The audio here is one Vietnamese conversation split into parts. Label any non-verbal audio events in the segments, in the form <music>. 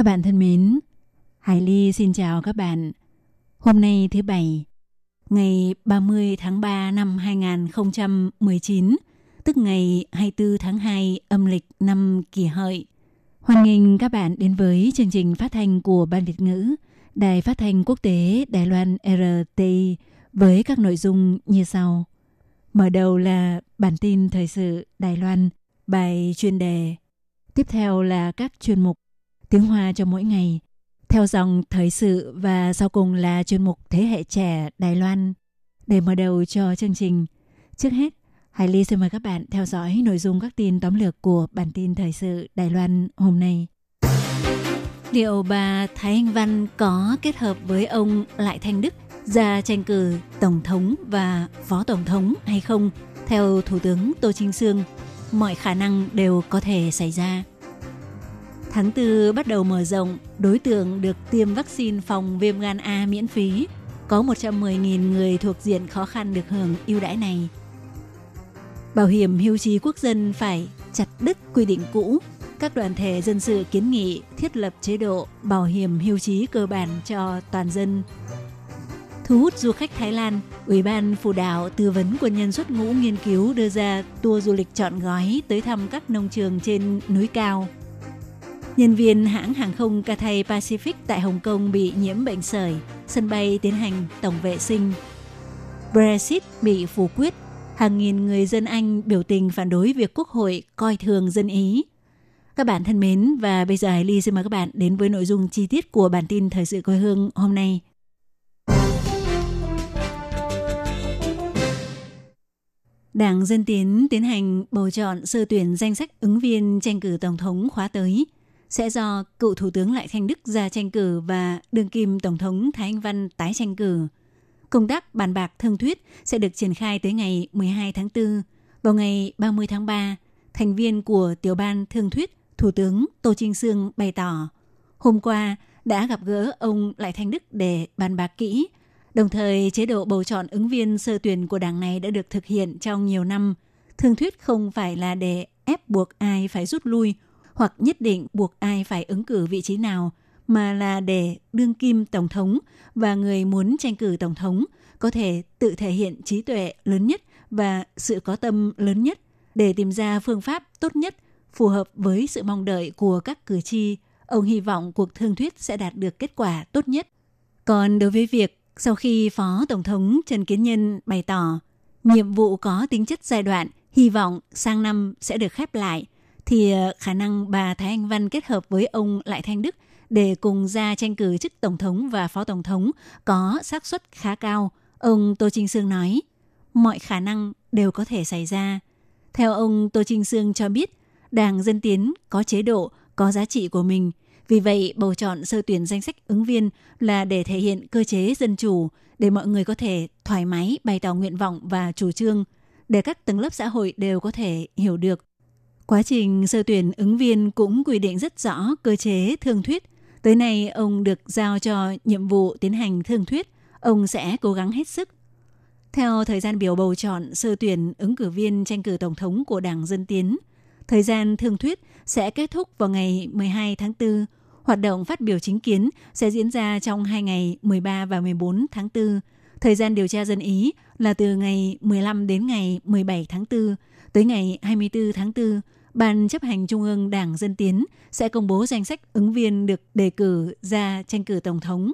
Các bạn thân mến, Hải Ly xin chào các bạn. Hôm nay thứ Bảy, ngày 30 tháng 3 năm 2019, tức ngày 24 tháng 2 âm lịch năm kỷ hợi. Hoan nghênh các bạn đến với chương trình phát thanh của Ban Việt ngữ, Đài phát thanh quốc tế Đài Loan RTI với các nội dung như sau. Mở đầu là bản tin thời sự Đài Loan, bài chuyên đề. Tiếp theo là các chuyên mục tiếng Hoa cho mỗi ngày, theo dòng thời sự và sau cùng là chuyên mục Thế hệ trẻ Đài Loan. Để mở đầu cho chương trình, trước hết, Hải Ly xin mời các bạn theo dõi nội dung các tin tóm lược của bản tin thời sự Đài Loan hôm nay. Liệu bà Thái Anh Văn có kết hợp với ông Lại Thanh Đức ra tranh cử Tổng thống và Phó Tổng thống hay không? Theo Thủ tướng Tô Trinh Sương, mọi khả năng đều có thể xảy ra. Tháng 4 bắt đầu mở rộng, đối tượng được tiêm vaccine phòng viêm gan A miễn phí. Có 110.000 người thuộc diện khó khăn được hưởng ưu đãi này. Bảo hiểm hưu trí quốc dân phải chặt đứt quy định cũ. Các đoàn thể dân sự kiến nghị thiết lập chế độ bảo hiểm hưu trí cơ bản cho toàn dân. Thu hút du khách Thái Lan, Ủy ban phủ đạo tư vấn quân nhân xuất ngũ nghiên cứu đưa ra tour du lịch chọn gói tới thăm các nông trường trên núi cao. Nhân viên hãng hàng không Cathay Pacific tại Hồng Kông bị nhiễm bệnh sởi, sân bay tiến hành tổng vệ sinh. Brexit bị phủ quyết, hàng nghìn người dân Anh biểu tình phản đối việc Quốc hội coi thường dân Ý. Các bạn thân mến, và bây giờ Hải Ly xin mời các bạn đến với nội dung chi tiết của bản tin Thời sự quê hương hôm nay. Đảng Dân Tiến tiến hành bầu chọn sơ tuyển danh sách ứng viên tranh cử Tổng thống khóa tới – sẽ do cựu Thủ tướng Lại Thanh Đức ra tranh cử và đương kim Tổng thống Thái Anh Văn tái tranh cử. Công tác bàn bạc thương thuyết sẽ được triển khai tới ngày 12 tháng 4. Vào ngày 30 tháng 3, thành viên của tiểu ban thương thuyết Thủ tướng Tô Trinh Sương bày tỏ hôm qua đã gặp gỡ ông Lại Thanh Đức để bàn bạc kỹ. Đồng thời, chế độ bầu chọn ứng viên sơ tuyển của đảng này đã được thực hiện trong nhiều năm. Thương thuyết không phải là để ép buộc ai phải rút lui hoặc nhất định buộc ai phải ứng cử vị trí nào, mà là để đương kim tổng thống và người muốn tranh cử tổng thống có thể tự thể hiện trí tuệ lớn nhất và sự có tâm lớn nhất để tìm ra phương pháp tốt nhất phù hợp với sự mong đợi của các cử tri. Ông hy vọng cuộc thương thuyết sẽ đạt được kết quả tốt nhất. Còn đối với việc sau khi Phó Tổng thống Trần Kiến Nhân bày tỏ nhiệm vụ có tính chất giai đoạn, hy vọng sang năm sẽ được khép lại – thì ờ, khả năng bà Thái Anh Văn kết hợp với ông Lại Thanh Đức để cùng ra tranh cử chức tổng thống và phó tổng thống có xác suất khá cao. Ông Tô Trinh Sương nói, mọi khả năng đều có thể xảy ra. Theo ông Tô Trinh Sương cho biết, Đảng Dân Tiến có chế độ, có giá trị của mình. Vì vậy, bầu chọn sơ tuyển danh sách ứng viên là để thể hiện cơ chế dân chủ, để mọi người có thể thoải mái bày tỏ nguyện vọng và chủ trương, để các tầng lớp xã hội đều có thể hiểu được Quá trình sơ tuyển ứng viên cũng quy định rất rõ cơ chế thương thuyết. Tới nay, ông được giao cho nhiệm vụ tiến hành thương thuyết. Ông sẽ cố gắng hết sức. Theo thời gian biểu bầu chọn sơ tuyển ứng cử viên tranh cử tổng thống của Đảng Dân Tiến, thời gian thương thuyết sẽ kết thúc vào ngày 12 tháng 4. Hoạt động phát biểu chính kiến sẽ diễn ra trong hai ngày 13 và 14 tháng 4. Thời gian điều tra dân Ý là từ ngày 15 đến ngày 17 tháng 4 tới ngày 24 tháng 4 Ban chấp hành Trung ương Đảng Dân Tiến sẽ công bố danh sách ứng viên được đề cử ra tranh cử Tổng thống.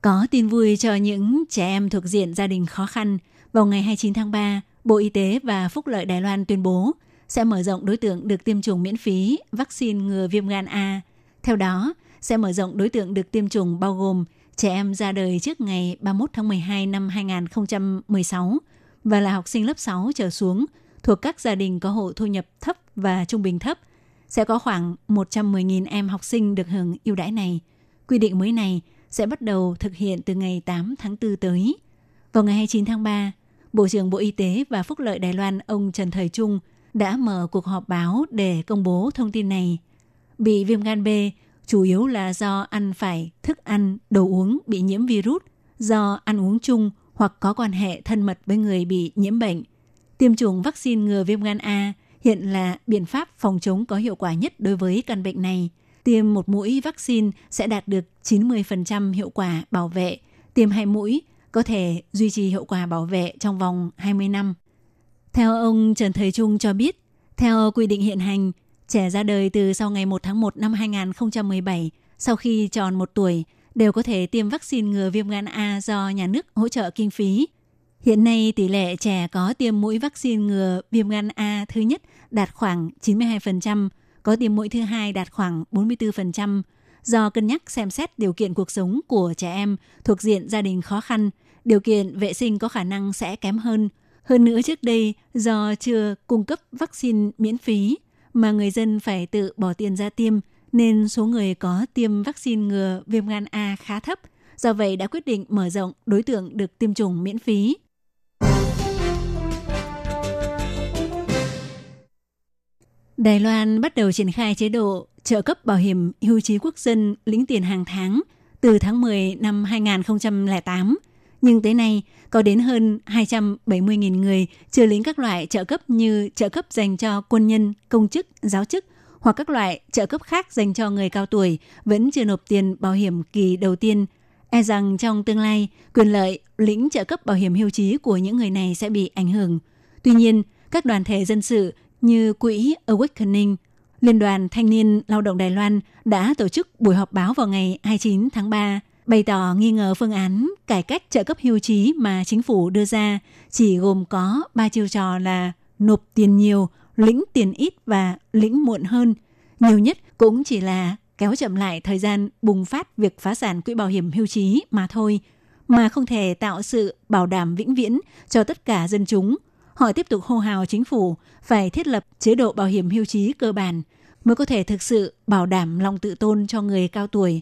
Có tin vui cho những trẻ em thuộc diện gia đình khó khăn. Vào ngày 29 tháng 3, Bộ Y tế và Phúc lợi Đài Loan tuyên bố sẽ mở rộng đối tượng được tiêm chủng miễn phí vaccine ngừa viêm gan A. Theo đó, sẽ mở rộng đối tượng được tiêm chủng bao gồm trẻ em ra đời trước ngày 31 tháng 12 năm 2016 và là học sinh lớp 6 trở xuống thuộc các gia đình có hộ thu nhập thấp và trung bình thấp. Sẽ có khoảng 110.000 em học sinh được hưởng ưu đãi này. Quy định mới này sẽ bắt đầu thực hiện từ ngày 8 tháng 4 tới. Vào ngày 29 tháng 3, Bộ trưởng Bộ Y tế và Phúc lợi Đài Loan ông Trần Thời Trung đã mở cuộc họp báo để công bố thông tin này. Bị viêm gan B chủ yếu là do ăn phải thức ăn, đồ uống bị nhiễm virus, do ăn uống chung hoặc có quan hệ thân mật với người bị nhiễm bệnh. Tiêm chủng vaccine ngừa viêm gan A hiện là biện pháp phòng chống có hiệu quả nhất đối với căn bệnh này. Tiêm một mũi vaccine sẽ đạt được 90% hiệu quả bảo vệ, tiêm hai mũi có thể duy trì hiệu quả bảo vệ trong vòng 20 năm. Theo ông Trần Thời Trung cho biết, theo quy định hiện hành, trẻ ra đời từ sau ngày 1 tháng 1 năm 2017, sau khi tròn một tuổi, đều có thể tiêm vaccine ngừa viêm gan A do nhà nước hỗ trợ kinh phí. Hiện nay, tỷ lệ trẻ có tiêm mũi vaccine ngừa viêm gan A thứ nhất đạt khoảng 92%, có tiêm mũi thứ hai đạt khoảng 44%. Do cân nhắc xem xét điều kiện cuộc sống của trẻ em thuộc diện gia đình khó khăn, điều kiện vệ sinh có khả năng sẽ kém hơn. Hơn nữa trước đây, do chưa cung cấp vaccine miễn phí, mà người dân phải tự bỏ tiền ra tiêm, nên số người có tiêm vaccine ngừa viêm gan A khá thấp. Do vậy đã quyết định mở rộng đối tượng được tiêm chủng miễn phí. Đài Loan bắt đầu triển khai chế độ trợ cấp bảo hiểm hưu trí quốc dân lĩnh tiền hàng tháng từ tháng 10 năm 2008. Nhưng tới nay, có đến hơn 270.000 người chưa lĩnh các loại trợ cấp như trợ cấp dành cho quân nhân, công chức, giáo chức hoặc các loại trợ cấp khác dành cho người cao tuổi vẫn chưa nộp tiền bảo hiểm kỳ đầu tiên. E rằng trong tương lai, quyền lợi lĩnh trợ cấp bảo hiểm hưu trí của những người này sẽ bị ảnh hưởng. Tuy nhiên, các đoàn thể dân sự như Quỹ Awakening, Liên đoàn Thanh niên Lao động Đài Loan đã tổ chức buổi họp báo vào ngày 29 tháng 3, bày tỏ nghi ngờ phương án cải cách trợ cấp hưu trí mà chính phủ đưa ra chỉ gồm có ba chiêu trò là nộp tiền nhiều, lĩnh tiền ít và lĩnh muộn hơn. Nhiều nhất cũng chỉ là kéo chậm lại thời gian bùng phát việc phá sản quỹ bảo hiểm hưu trí mà thôi, mà không thể tạo sự bảo đảm vĩnh viễn cho tất cả dân chúng – Họ tiếp tục hô hào chính phủ phải thiết lập chế độ bảo hiểm hưu trí cơ bản mới có thể thực sự bảo đảm lòng tự tôn cho người cao tuổi.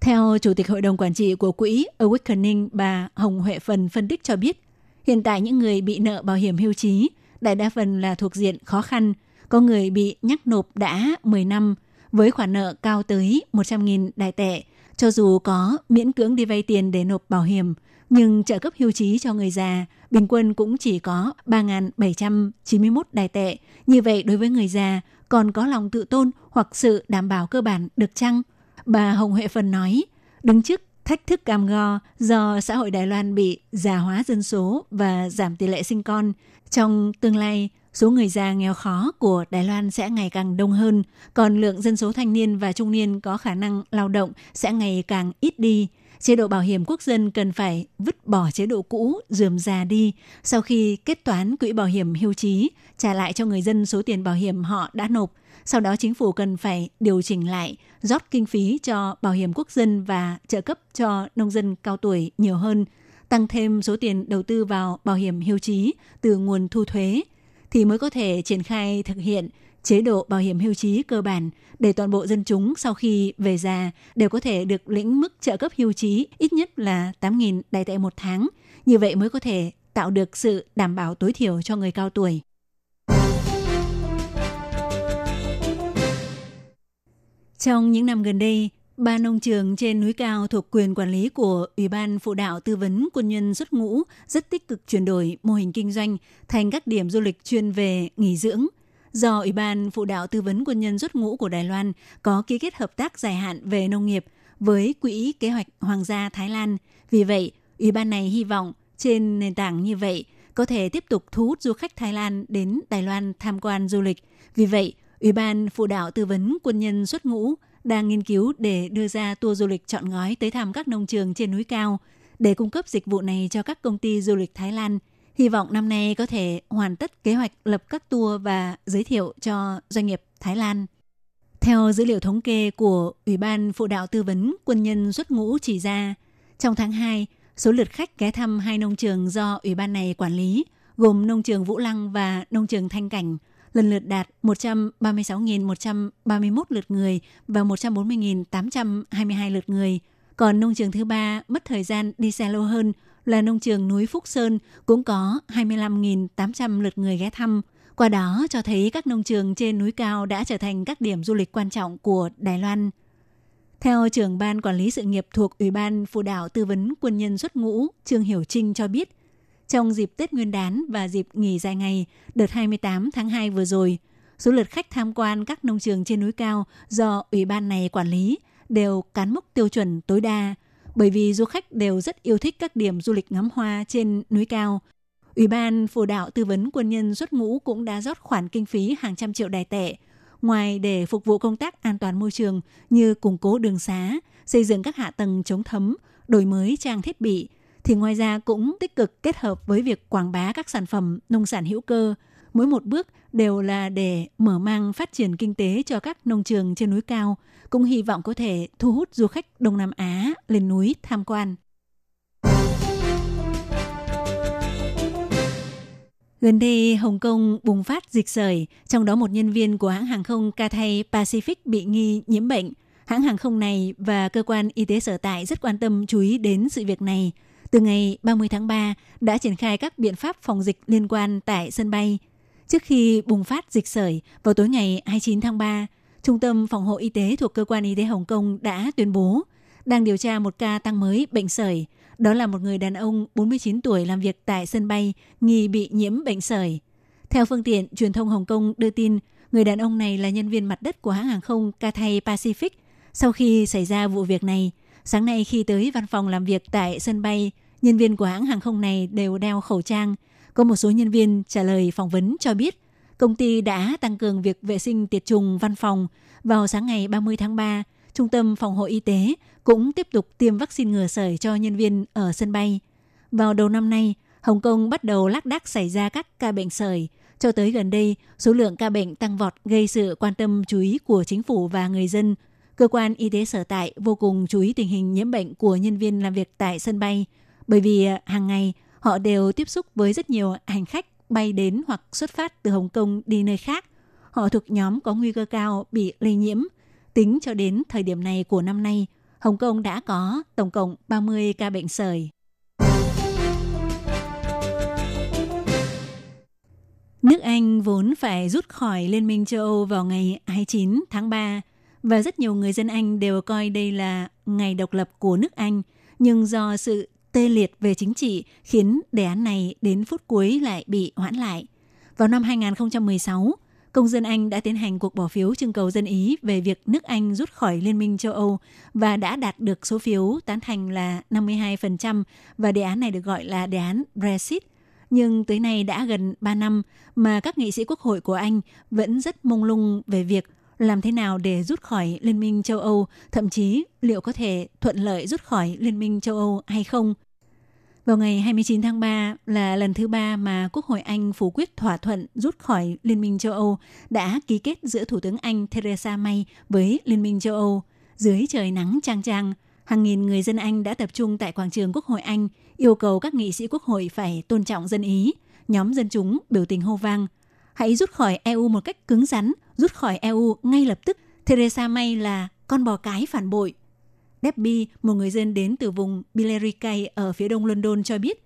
Theo Chủ tịch Hội đồng Quản trị của quỹ Awakening, bà Hồng Huệ Phần phân tích cho biết, hiện tại những người bị nợ bảo hiểm hưu trí đại đa phần là thuộc diện khó khăn, có người bị nhắc nộp đã 10 năm với khoản nợ cao tới 100.000 đại tệ, cho dù có miễn cưỡng đi vay tiền để nộp bảo hiểm, nhưng trợ cấp hưu trí cho người già bình quân cũng chỉ có 3.791 đài tệ. Như vậy đối với người già còn có lòng tự tôn hoặc sự đảm bảo cơ bản được chăng? Bà Hồng Huệ Phần nói, đứng trước thách thức cam go do xã hội Đài Loan bị già hóa dân số và giảm tỷ lệ sinh con. Trong tương lai, số người già nghèo khó của Đài Loan sẽ ngày càng đông hơn, còn lượng dân số thanh niên và trung niên có khả năng lao động sẽ ngày càng ít đi chế độ bảo hiểm quốc dân cần phải vứt bỏ chế độ cũ dườm già đi sau khi kết toán quỹ bảo hiểm hưu trí, trả lại cho người dân số tiền bảo hiểm họ đã nộp. Sau đó chính phủ cần phải điều chỉnh lại, rót kinh phí cho bảo hiểm quốc dân và trợ cấp cho nông dân cao tuổi nhiều hơn, tăng thêm số tiền đầu tư vào bảo hiểm hưu trí từ nguồn thu thuế thì mới có thể triển khai thực hiện chế độ bảo hiểm hưu trí cơ bản để toàn bộ dân chúng sau khi về già đều có thể được lĩnh mức trợ cấp hưu trí ít nhất là 8.000 đại tệ một tháng. Như vậy mới có thể tạo được sự đảm bảo tối thiểu cho người cao tuổi. Trong những năm gần đây, ba nông trường trên núi cao thuộc quyền quản lý của Ủy ban Phụ đạo Tư vấn Quân nhân xuất ngũ rất tích cực chuyển đổi mô hình kinh doanh thành các điểm du lịch chuyên về nghỉ dưỡng – do Ủy ban Phụ đạo Tư vấn Quân nhân xuất ngũ của Đài Loan có ký kết hợp tác dài hạn về nông nghiệp với Quỹ Kế hoạch Hoàng gia Thái Lan. Vì vậy, Ủy ban này hy vọng trên nền tảng như vậy có thể tiếp tục thu hút du khách Thái Lan đến Đài Loan tham quan du lịch. Vì vậy, Ủy ban Phụ đạo Tư vấn Quân nhân xuất ngũ đang nghiên cứu để đưa ra tour du lịch chọn gói tới thăm các nông trường trên núi cao để cung cấp dịch vụ này cho các công ty du lịch Thái Lan – Hy vọng năm nay có thể hoàn tất kế hoạch lập các tour và giới thiệu cho doanh nghiệp Thái Lan. Theo dữ liệu thống kê của Ủy ban Phụ đạo Tư vấn Quân nhân xuất ngũ chỉ ra, trong tháng 2, số lượt khách ghé thăm hai nông trường do Ủy ban này quản lý gồm nông trường Vũ Lăng và nông trường Thanh Cảnh, lần lượt đạt 136.131 lượt người và 140.822 lượt người. Còn nông trường thứ ba mất thời gian đi xe lâu hơn là nông trường núi Phúc Sơn cũng có 25.800 lượt người ghé thăm. Qua đó cho thấy các nông trường trên núi cao đã trở thành các điểm du lịch quan trọng của Đài Loan. Theo trưởng ban quản lý sự nghiệp thuộc Ủy ban Phụ đảo Tư vấn Quân nhân xuất ngũ Trương Hiểu Trinh cho biết, trong dịp Tết Nguyên đán và dịp nghỉ dài ngày đợt 28 tháng 2 vừa rồi, số lượt khách tham quan các nông trường trên núi cao do Ủy ban này quản lý đều cán mốc tiêu chuẩn tối đa, bởi vì du khách đều rất yêu thích các điểm du lịch ngắm hoa trên núi cao. Ủy ban Phù đạo Tư vấn Quân nhân xuất ngũ cũng đã rót khoản kinh phí hàng trăm triệu đài tệ – ngoài để phục vụ công tác an toàn môi trường như củng cố đường xá, xây dựng các hạ tầng chống thấm, đổi mới trang thiết bị, thì ngoài ra cũng tích cực kết hợp với việc quảng bá các sản phẩm nông sản hữu cơ. Mỗi một bước đều là để mở mang phát triển kinh tế cho các nông trường trên núi cao, cũng hy vọng có thể thu hút du khách Đông Nam Á lên núi tham quan. Gần đây, Hồng Kông bùng phát dịch sởi, trong đó một nhân viên của hãng hàng không Cathay Pacific bị nghi nhiễm bệnh. Hãng hàng không này và cơ quan y tế sở tại rất quan tâm chú ý đến sự việc này. Từ ngày 30 tháng 3 đã triển khai các biện pháp phòng dịch liên quan tại sân bay. Trước khi bùng phát dịch sởi, vào tối ngày 29 tháng 3, Trung tâm Phòng hộ Y tế thuộc Cơ quan Y tế Hồng Kông đã tuyên bố đang điều tra một ca tăng mới bệnh sởi – đó là một người đàn ông 49 tuổi làm việc tại sân bay, nghi bị nhiễm bệnh sởi. Theo phương tiện truyền thông Hồng Kông đưa tin, người đàn ông này là nhân viên mặt đất của hãng hàng không Cathay Pacific. Sau khi xảy ra vụ việc này, sáng nay khi tới văn phòng làm việc tại sân bay, nhân viên của hãng hàng không này đều đeo khẩu trang. Có một số nhân viên trả lời phỏng vấn cho biết, công ty đã tăng cường việc vệ sinh tiệt trùng văn phòng. Vào sáng ngày 30 tháng 3, Trung tâm Phòng hộ Y tế cũng tiếp tục tiêm vaccine ngừa sởi cho nhân viên ở sân bay. Vào đầu năm nay, Hồng Kông bắt đầu lác đác xảy ra các ca bệnh sởi. Cho tới gần đây, số lượng ca bệnh tăng vọt gây sự quan tâm chú ý của chính phủ và người dân. Cơ quan y tế sở tại vô cùng chú ý tình hình nhiễm bệnh của nhân viên làm việc tại sân bay, bởi vì à, hàng ngày họ đều tiếp xúc với rất nhiều hành khách bay đến hoặc xuất phát từ Hồng Kông đi nơi khác. Họ thuộc nhóm có nguy cơ cao bị lây nhiễm. Tính cho đến thời điểm này của năm nay, Hồng Kông đã có tổng cộng 30 ca bệnh sởi. Nước Anh vốn phải rút khỏi Liên minh châu Âu vào ngày 29 tháng 3 và rất nhiều người dân Anh đều coi đây là ngày độc lập của nước Anh, nhưng do sự tê liệt về chính trị khiến đề án này đến phút cuối lại bị hoãn lại. Vào năm 2016, công dân Anh đã tiến hành cuộc bỏ phiếu trưng cầu dân Ý về việc nước Anh rút khỏi Liên minh châu Âu và đã đạt được số phiếu tán thành là 52% và đề án này được gọi là đề án Brexit. Nhưng tới nay đã gần 3 năm mà các nghị sĩ quốc hội của Anh vẫn rất mông lung về việc làm thế nào để rút khỏi Liên minh châu Âu, thậm chí liệu có thể thuận lợi rút khỏi Liên minh châu Âu hay không – vào ngày 29 tháng 3 là lần thứ ba mà Quốc hội Anh phủ quyết thỏa thuận rút khỏi Liên minh châu Âu đã ký kết giữa Thủ tướng Anh Theresa May với Liên minh châu Âu. Dưới trời nắng trang trang, hàng nghìn người dân Anh đã tập trung tại quảng trường Quốc hội Anh yêu cầu các nghị sĩ Quốc hội phải tôn trọng dân Ý. Nhóm dân chúng biểu tình hô vang. Hãy rút khỏi EU một cách cứng rắn, rút khỏi EU ngay lập tức. Theresa May là con bò cái phản bội. Debbie, một người dân đến từ vùng Billericay ở phía đông London cho biết,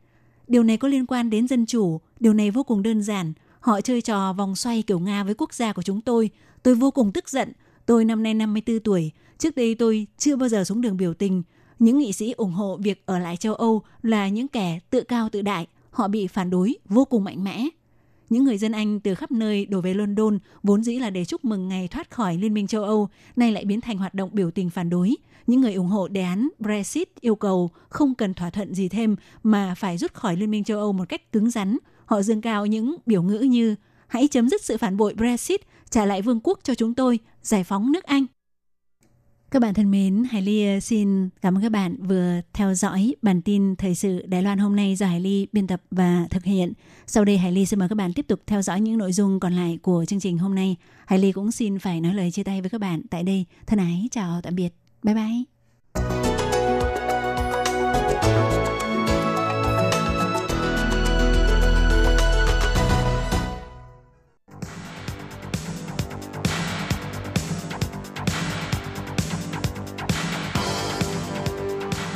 điều này có liên quan đến dân chủ, điều này vô cùng đơn giản. Họ chơi trò vòng xoay kiểu Nga với quốc gia của chúng tôi. Tôi vô cùng tức giận. Tôi năm nay 54 tuổi. Trước đây tôi chưa bao giờ xuống đường biểu tình. Những nghị sĩ ủng hộ việc ở lại châu Âu là những kẻ tự cao tự đại. Họ bị phản đối vô cùng mạnh mẽ. Những người dân Anh từ khắp nơi đổ về London vốn dĩ là để chúc mừng ngày thoát khỏi Liên minh châu Âu, nay lại biến thành hoạt động biểu tình phản đối. Những người ủng hộ đề án Brexit yêu cầu không cần thỏa thuận gì thêm mà phải rút khỏi Liên minh châu Âu một cách cứng rắn. Họ dương cao những biểu ngữ như hãy chấm dứt sự phản bội Brexit, trả lại vương quốc cho chúng tôi, giải phóng nước Anh. Các bạn thân mến, Hải Ly ờ, xin cảm ơn các bạn vừa theo dõi bản tin thời sự Đài Loan hôm nay do Hải Ly biên tập và thực hiện. Sau đây Hải Ly xin mời các bạn tiếp tục theo dõi những nội dung còn lại của chương trình hôm nay. Hải Ly cũng xin phải nói lời chia tay với các bạn tại đây. Thân ái, chào tạm biệt. Bye bye.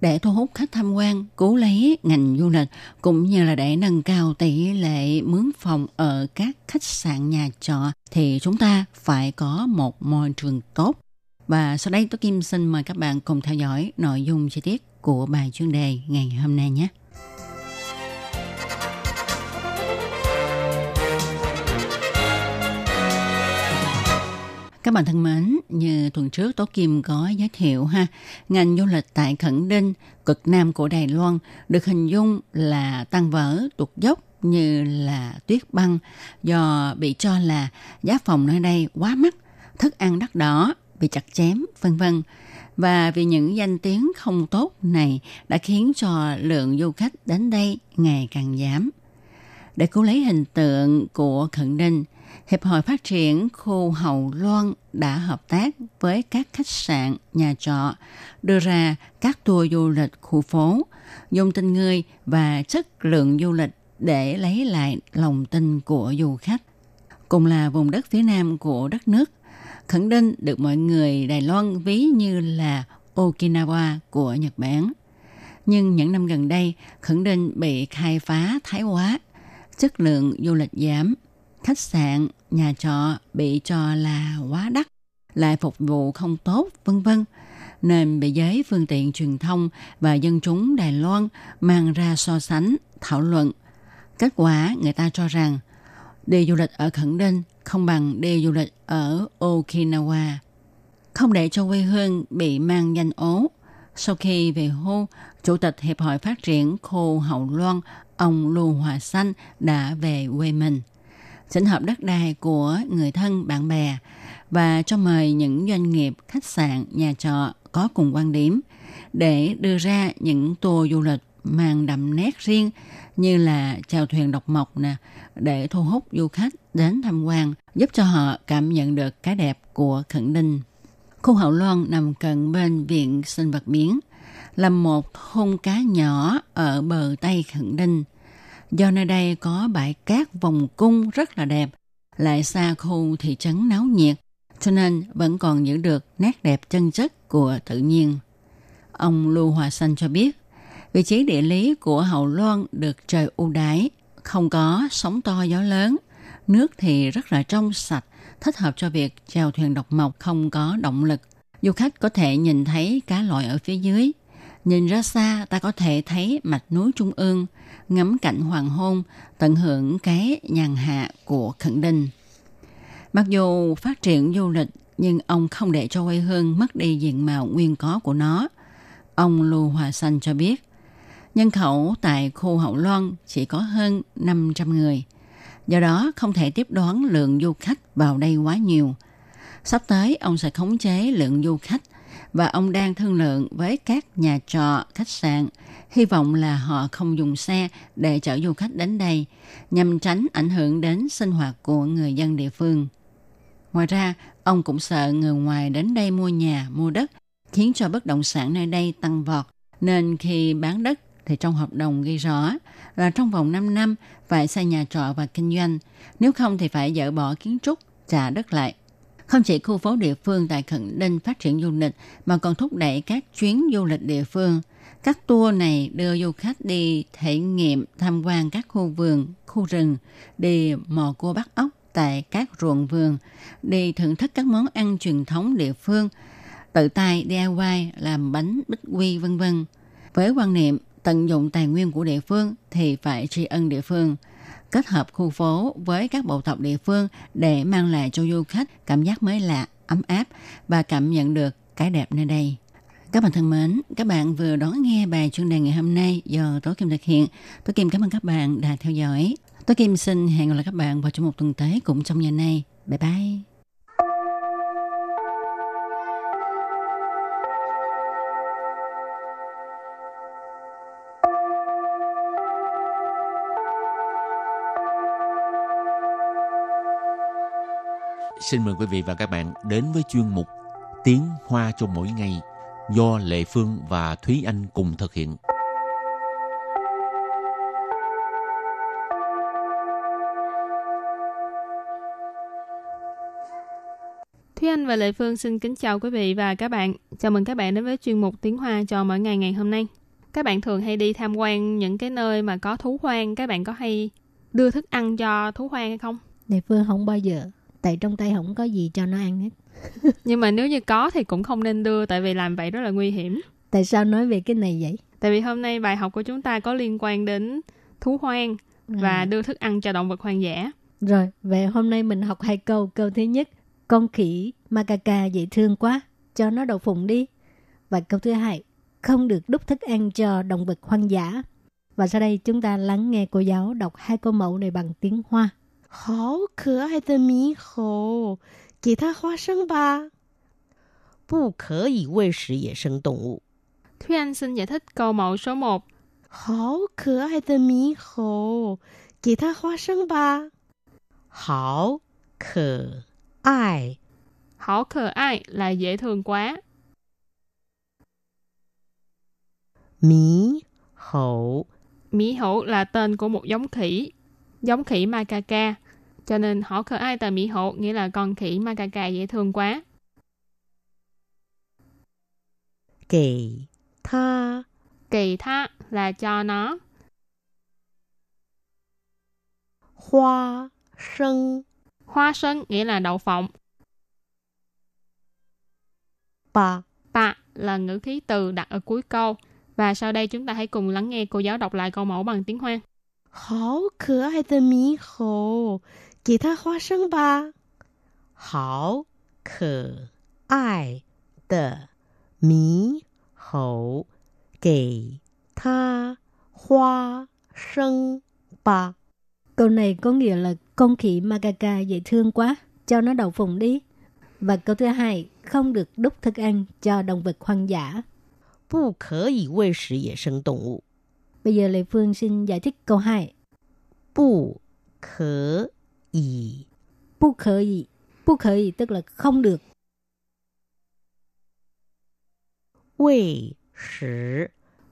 để thu hút khách tham quan, cứu lấy ngành du lịch cũng như là để nâng cao tỷ lệ mướn phòng ở các khách sạn nhà trọ thì chúng ta phải có một môi trường tốt. Và sau đây tôi Kim xin mời các bạn cùng theo dõi nội dung chi tiết của bài chuyên đề ngày hôm nay nhé. Các bạn thân mến, như tuần trước Tố Kim có giới thiệu ha, ngành du lịch tại Khẩn Đinh, cực nam của Đài Loan được hình dung là tăng vỡ tuột dốc như là tuyết băng do bị cho là giá phòng nơi đây quá mắc, thức ăn đắt đỏ, bị chặt chém, vân vân. Và vì những danh tiếng không tốt này đã khiến cho lượng du khách đến đây ngày càng giảm. Để cứu lấy hình tượng của Khẩn Đinh, Hiệp hội Phát triển khu Hậu Loan đã hợp tác với các khách sạn, nhà trọ, đưa ra các tour du lịch khu phố, dùng tình người và chất lượng du lịch để lấy lại lòng tin của du khách. Cùng là vùng đất phía nam của đất nước, khẳng định được mọi người Đài Loan ví như là Okinawa của Nhật Bản. Nhưng những năm gần đây, khẳng định bị khai phá thái quá, chất lượng du lịch giảm – khách sạn, nhà trọ bị cho là quá đắt, lại phục vụ không tốt, vân vân nên bị giới phương tiện truyền thông và dân chúng Đài Loan mang ra so sánh, thảo luận. Kết quả người ta cho rằng đi du lịch ở Khẩn Đinh không bằng đi du lịch ở Okinawa. Không để cho quê hương bị mang danh ố. Sau khi về hưu, Chủ tịch Hiệp hội Phát triển Khu Hậu Loan, ông Lưu Hòa Xanh đã về quê mình chỉnh hợp đất đai của người thân bạn bè và cho mời những doanh nghiệp, khách sạn, nhà trọ có cùng quan điểm để đưa ra những tour du lịch mang đậm nét riêng như là chèo thuyền độc mộc nè để thu hút du khách đến tham quan giúp cho họ cảm nhận được cái đẹp của khẩn đinh. Khu Hậu Loan nằm cận bên viện sinh vật biển là một thôn cá nhỏ ở bờ Tây Khẩn Đinh – Do nơi đây có bãi cát vòng cung rất là đẹp, lại xa khu thị trấn náo nhiệt, cho nên vẫn còn giữ được nét đẹp chân chất của tự nhiên. Ông Lưu Hòa Xanh cho biết, vị trí địa lý của Hậu Loan được trời ưu đãi, không có sóng to gió lớn, nước thì rất là trong sạch, thích hợp cho việc chèo thuyền độc mộc không có động lực. Du khách có thể nhìn thấy cá lội ở phía dưới. Nhìn ra xa ta có thể thấy mạch núi Trung ương, ngắm cảnh hoàng hôn, tận hưởng cái nhàn hạ của Khẩn đình Mặc dù phát triển du lịch, nhưng ông không để cho quê hương mất đi diện mạo nguyên có của nó. Ông Lưu Hòa Xanh cho biết, nhân khẩu tại khu Hậu Loan chỉ có hơn 500 người. Do đó không thể tiếp đoán lượng du khách vào đây quá nhiều. Sắp tới ông sẽ khống chế lượng du khách và ông đang thương lượng với các nhà trọ, khách sạn hy vọng là họ không dùng xe để chở du khách đến đây nhằm tránh ảnh hưởng đến sinh hoạt của người dân địa phương. Ngoài ra, ông cũng sợ người ngoài đến đây mua nhà, mua đất, khiến cho bất động sản nơi đây tăng vọt. Nên khi bán đất thì trong hợp đồng ghi rõ là trong vòng 5 năm phải xây nhà trọ và kinh doanh, nếu không thì phải dỡ bỏ kiến trúc, trả đất lại. Không chỉ khu phố địa phương tại Khẩn Ninh phát triển du lịch mà còn thúc đẩy các chuyến du lịch địa phương – các tour này đưa du khách đi thể nghiệm tham quan các khu vườn, khu rừng, đi mò cua bắt ốc tại các ruộng vườn, đi thưởng thức các món ăn truyền thống địa phương, tự tay DIY làm bánh bích quy vân vân. Với quan niệm tận dụng tài nguyên của địa phương thì phải tri ân địa phương, kết hợp khu phố với các bộ tộc địa phương để mang lại cho du khách cảm giác mới lạ, ấm áp và cảm nhận được cái đẹp nơi đây. Các bạn thân mến, các bạn vừa đón nghe bài chuyên đề ngày hôm nay do Tố Kim thực hiện. Tố Kim cảm ơn các bạn đã theo dõi. Tố Kim xin hẹn gặp lại các bạn vào trong một tuần tới cũng trong ngày này. Bye bye! Xin mời quý vị và các bạn đến với chuyên mục Tiếng Hoa cho mỗi ngày do Lệ Phương và Thúy Anh cùng thực hiện. Thúy Anh và Lệ Phương xin kính chào quý vị và các bạn. Chào mừng các bạn đến với chuyên mục Tiếng Hoa cho mỗi ngày ngày hôm nay. Các bạn thường hay đi tham quan những cái nơi mà có thú hoang, các bạn có hay đưa thức ăn cho thú hoang hay không? Lệ Phương không bao giờ, tại trong tay không có gì cho nó ăn hết. <laughs> Nhưng mà nếu như có thì cũng không nên đưa tại vì làm vậy rất là nguy hiểm. Tại sao nói về cái này vậy? Tại vì hôm nay bài học của chúng ta có liên quan đến thú hoang và À. đưa thức ăn cho động vật hoang dã. Rồi, vậy hôm nay mình học hai câu. Câu thứ nhất, con khỉ macaca dễ thương quá, cho nó đậu phụng đi. Và câu thứ hai, không được đút thức ăn cho động vật hoang dã. Và sau đây chúng ta lắng nghe cô giáo đọc hai câu mẫu này bằng tiếng Hoa. 好可爱的猕猴，给它花生吧。不可以喂食野生动物。天生也得够毛什么？好可爱的猕猴，给它花生吧。好可爱，好可爱，来野童馆。猕猴，猕猴，来登个木音棋。giống khỉ macaca. Cho nên họ khởi ai tờ mỹ hộ nghĩa là con khỉ macaca dễ thương quá. Kỳ tha Kỳ tha là cho nó. Hoa sân Hoa sân nghĩa là đậu phộng. Bà Bà là ngữ khí từ đặt ở cuối câu. Và sau đây chúng ta hãy cùng lắng nghe cô giáo đọc lại câu mẫu bằng tiếng Hoa. 好可爱的猕猴，给它花生吧。好可爱的猕猴，给它花生吧。 Câu này có nghĩa là con khỉ macaca dễ thương quá, cho nó đậu phụng đi. Và câu thứ hai, không được đút thức ăn cho động vật hoang dã. 不可以喂食野生动物。 Bây giờ Lệ Phương xin giải thích câu 2. Bù khở y. Bù khở y. Bù khở y tức là không được. Wei sử.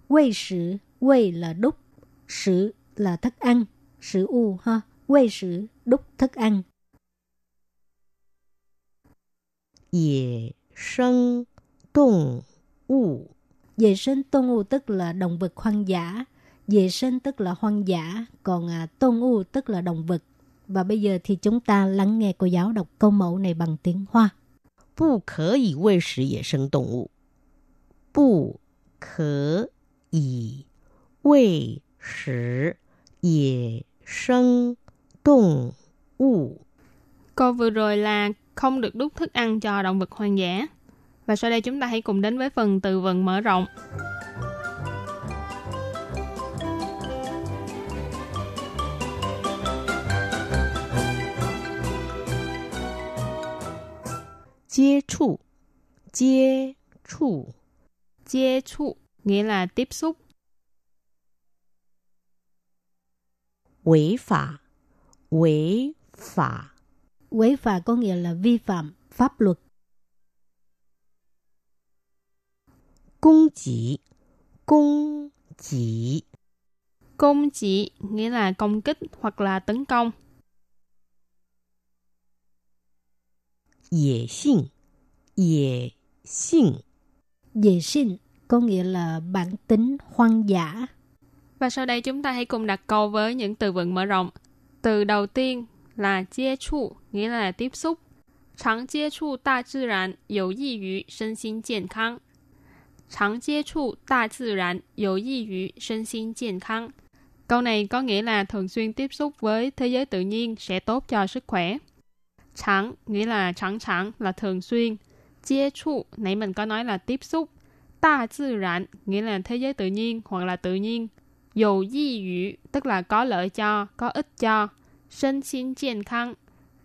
Wei sử. Wei là đúc. Sử là thức ăn. Sử u ha. Wei sử đúc thức ăn. Dễ sân động u. Dễ sinh động u tức là động vật hoang dã Vệ sinh tức là hoang dã, còn à, tôn u tức là động vật. Và bây giờ thì chúng ta lắng nghe cô giáo đọc câu mẫu này bằng tiếng Hoa. 不可以喂食野生动物。不可以喂食野生动物。 Câu vừa rồi là không được đút thức ăn cho động vật hoang dã. Và sau đây chúng ta hãy cùng đến với phần từ vựng mở rộng. 接触，接触， Chia chu nghĩa là tiếp xúc. 违法，违法， Quấy phà có nghĩa là vi phạm pháp luật. 攻击，攻击， Công chỉ nghĩa là công kích hoặc là tấn công. 野性，野性， Vệ sinh có nghĩa là bản tính hoang dã. Và sau đây chúng ta hãy cùng đặt câu với những từ vựng mở rộng. Từ đầu tiên là接触, nghĩa là tiếp xúc. 常接触大自然有益于身心健康。常接触大自然有益于身心健康。Câu này có nghĩa là thường xuyên tiếp xúc với thế giới tự nhiên sẽ tốt cho sức khỏe. Chẳng nghĩa là chẳng chẳng là thường xuyên. Chia trụ, nãy mình có nói là tiếp xúc. Đa tự然nghĩa là thế giới tự nhiên hoặc là tự nhiên. Dầu di yu tức là có lợi cho, có ích cho. Sinh xin健康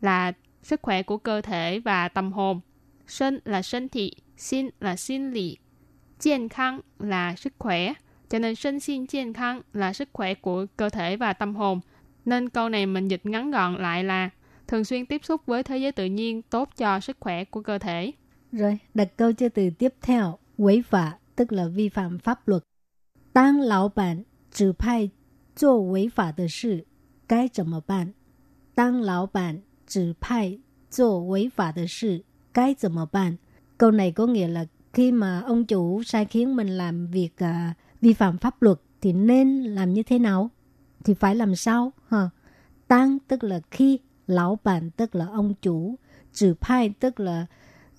là sức khỏe của cơ thể và tâm hồn. Sinh là身体, xin là sinh lý, 健康 là sức khỏe. Cho nên sinh xin 健康 là sức khỏe của cơ thể và tâm hồn. Nên câu này mình dịch ngắn gọn lại là thường xuyên tiếp xúc với thế giới tự nhiên tốt cho sức khỏe của cơ thể. Rồi, đặt câu cho từ tiếp theo, quấy phá, tức là vi phạm pháp luật.当老板指派做违法的事，该怎么办？当老板指派做违法的事，该怎么办？Câu này có nghĩa là khi mà ông chủ sai khiến mình làm việc uh, vi phạm pháp luật thì nên làm như thế nào? Thì phải làm sao? Ha. Tăng tức là khi, lão bản tức là ông chủ, trừ派tức là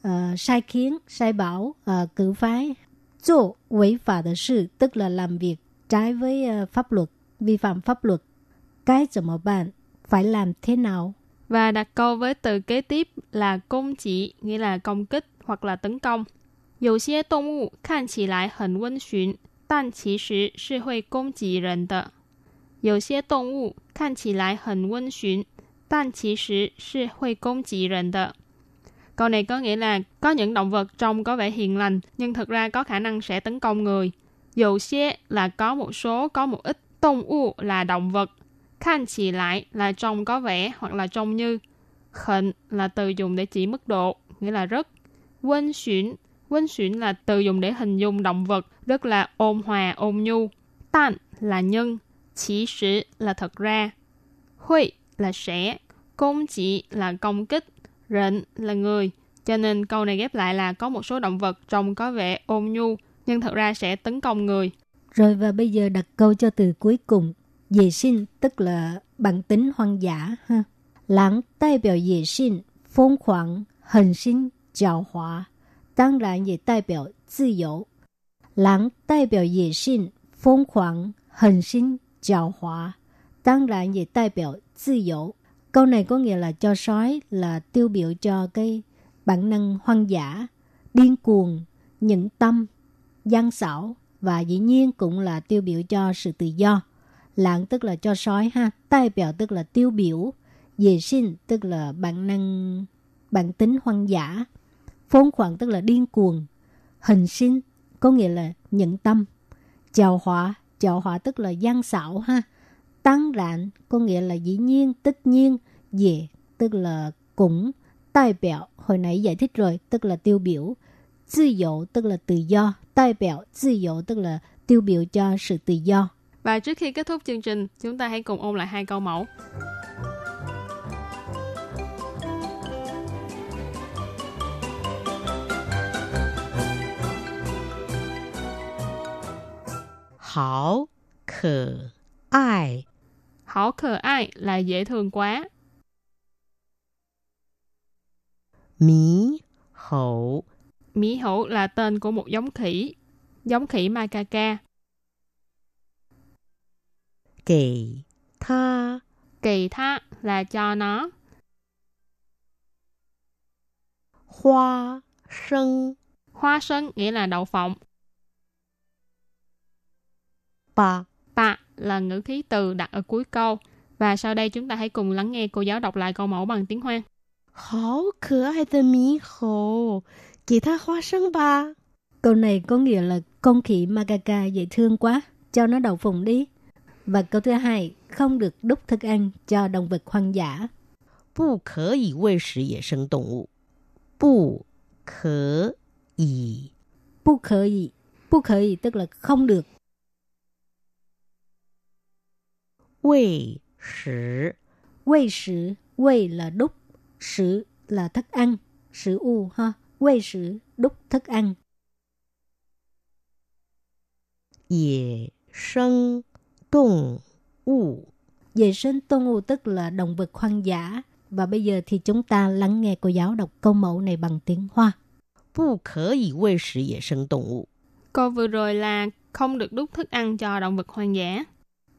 uh, sai khiến, sai bảo, uh, cử phái.做违法的事 tức là làm việc trái với uh, pháp luật, vi phạm pháp luật. Cái 怎么办? Phải làm thế nào? Và đặt câu với từ kế tiếp là công chỉ, nghĩa là công kích hoặc là tấn công. 有些动物看起来很温驯，但其实是会攻击人的。有些动物看起来很温驯， 但其实是会攻击人的。Câu này có nghĩa là có những động vật trông có vẻ hiền lành nhưng thực ra có khả năng sẽ tấn công người. Dầu xế là có một số, có một ít. Động u là động vật. Khan chỉ lại là trông có vẻ hoặc là trông như. Khẩn là từ dùng để chỉ mức độ, nghĩa là rất. Quân xuyển Quân xuyển là từ dùng để hình dung động vật rất là ôn hòa, ôn nhu. Tan là nhân, chỉ sử là thật ra. Huy là sẽ, công chỉ là công kích, rịnh là người. Cho nên câu này ghép lại là có một số động vật trông có vẻ ôn nhu, nhưng thật ra sẽ tấn công người. Rồi và bây giờ đặt câu cho từ cuối cùng. Dì sinh tức là bản tính hoang dã. ha Lãng đại biểu dì sinh, phong khoảng, hình sinh, trào hóa. Đăng ràng dì đại biểu tự do. Lãng đại biểu dì sinh, phong khoảng, hình sinh, trào hóa. 当然也代表自由。Câu này có nghĩa là cho sói là tiêu biểu cho cái bản năng hoang dã, điên cuồng, nhẫn tâm, gian xảo và dĩ nhiên cũng là tiêu biểu cho sự tự do. Lạng tức là cho sói ha,代表tức là tiêu biểu, dễ sinh tức là bản năng, bản tính hoang dã. Phóng khoáng tức là điên cuồng. Hình sinh có nghĩa là nhẫn tâm. Chào họa, chào họa tức là gian xảo ha. Tăng rạn có nghĩa là dĩ nhiên, tất nhiên. Dễ tức là cũng. Đại biểu, hồi nãy giải thích rồi, tức là tiêu biểu. Tự 由 tức là tự do. Đại biểu, tự 由 tức là tiêu biểu cho sự tự do. Và trước khi kết thúc chương trình, chúng ta hãy cùng ôn lại hai câu mẫu. 好可爱， Hảo khờ ai là dễ thương quá. 猕猴 Mỹ hữu là tên của một giống khỉ. Giống khỉ macaca. 给他 Kỳ tha là cho nó. 花生 Hoa sân nghĩa là đậu phộng. 吧。 Ta là ngữ khí từ đặt ở cuối câu. Và sau đây chúng ta hãy cùng lắng nghe cô giáo đọc lại câu mẫu bằng tiếng Hoa. Hảo cửa ai tờ mí hồ, kỳ tha hoa sân ba. Câu này có nghĩa là con khỉ Magaga dễ thương quá, cho nó đậu phụng đi. Và câu thứ hai, không được đúc thức ăn cho động vật hoang dã. Bù khở y vệ sĩ dễ sinh động vụ. Bù khở y. Bù khở y. Bù khở y tức là không được 喂食 Quay sử, quay là đúc, sử là thức ăn, sử u ha. Quay sử, đúc thức ăn. 野生动物。 Vệ sinh tôn u tức là động vật hoang dã. Và bây giờ thì chúng ta lắng nghe cô giáo đọc câu mẫu này bằng tiếng Hoa. 不可以喂食野生动物。 Câu vừa rồi là không được đút thức ăn cho động vật hoang dã.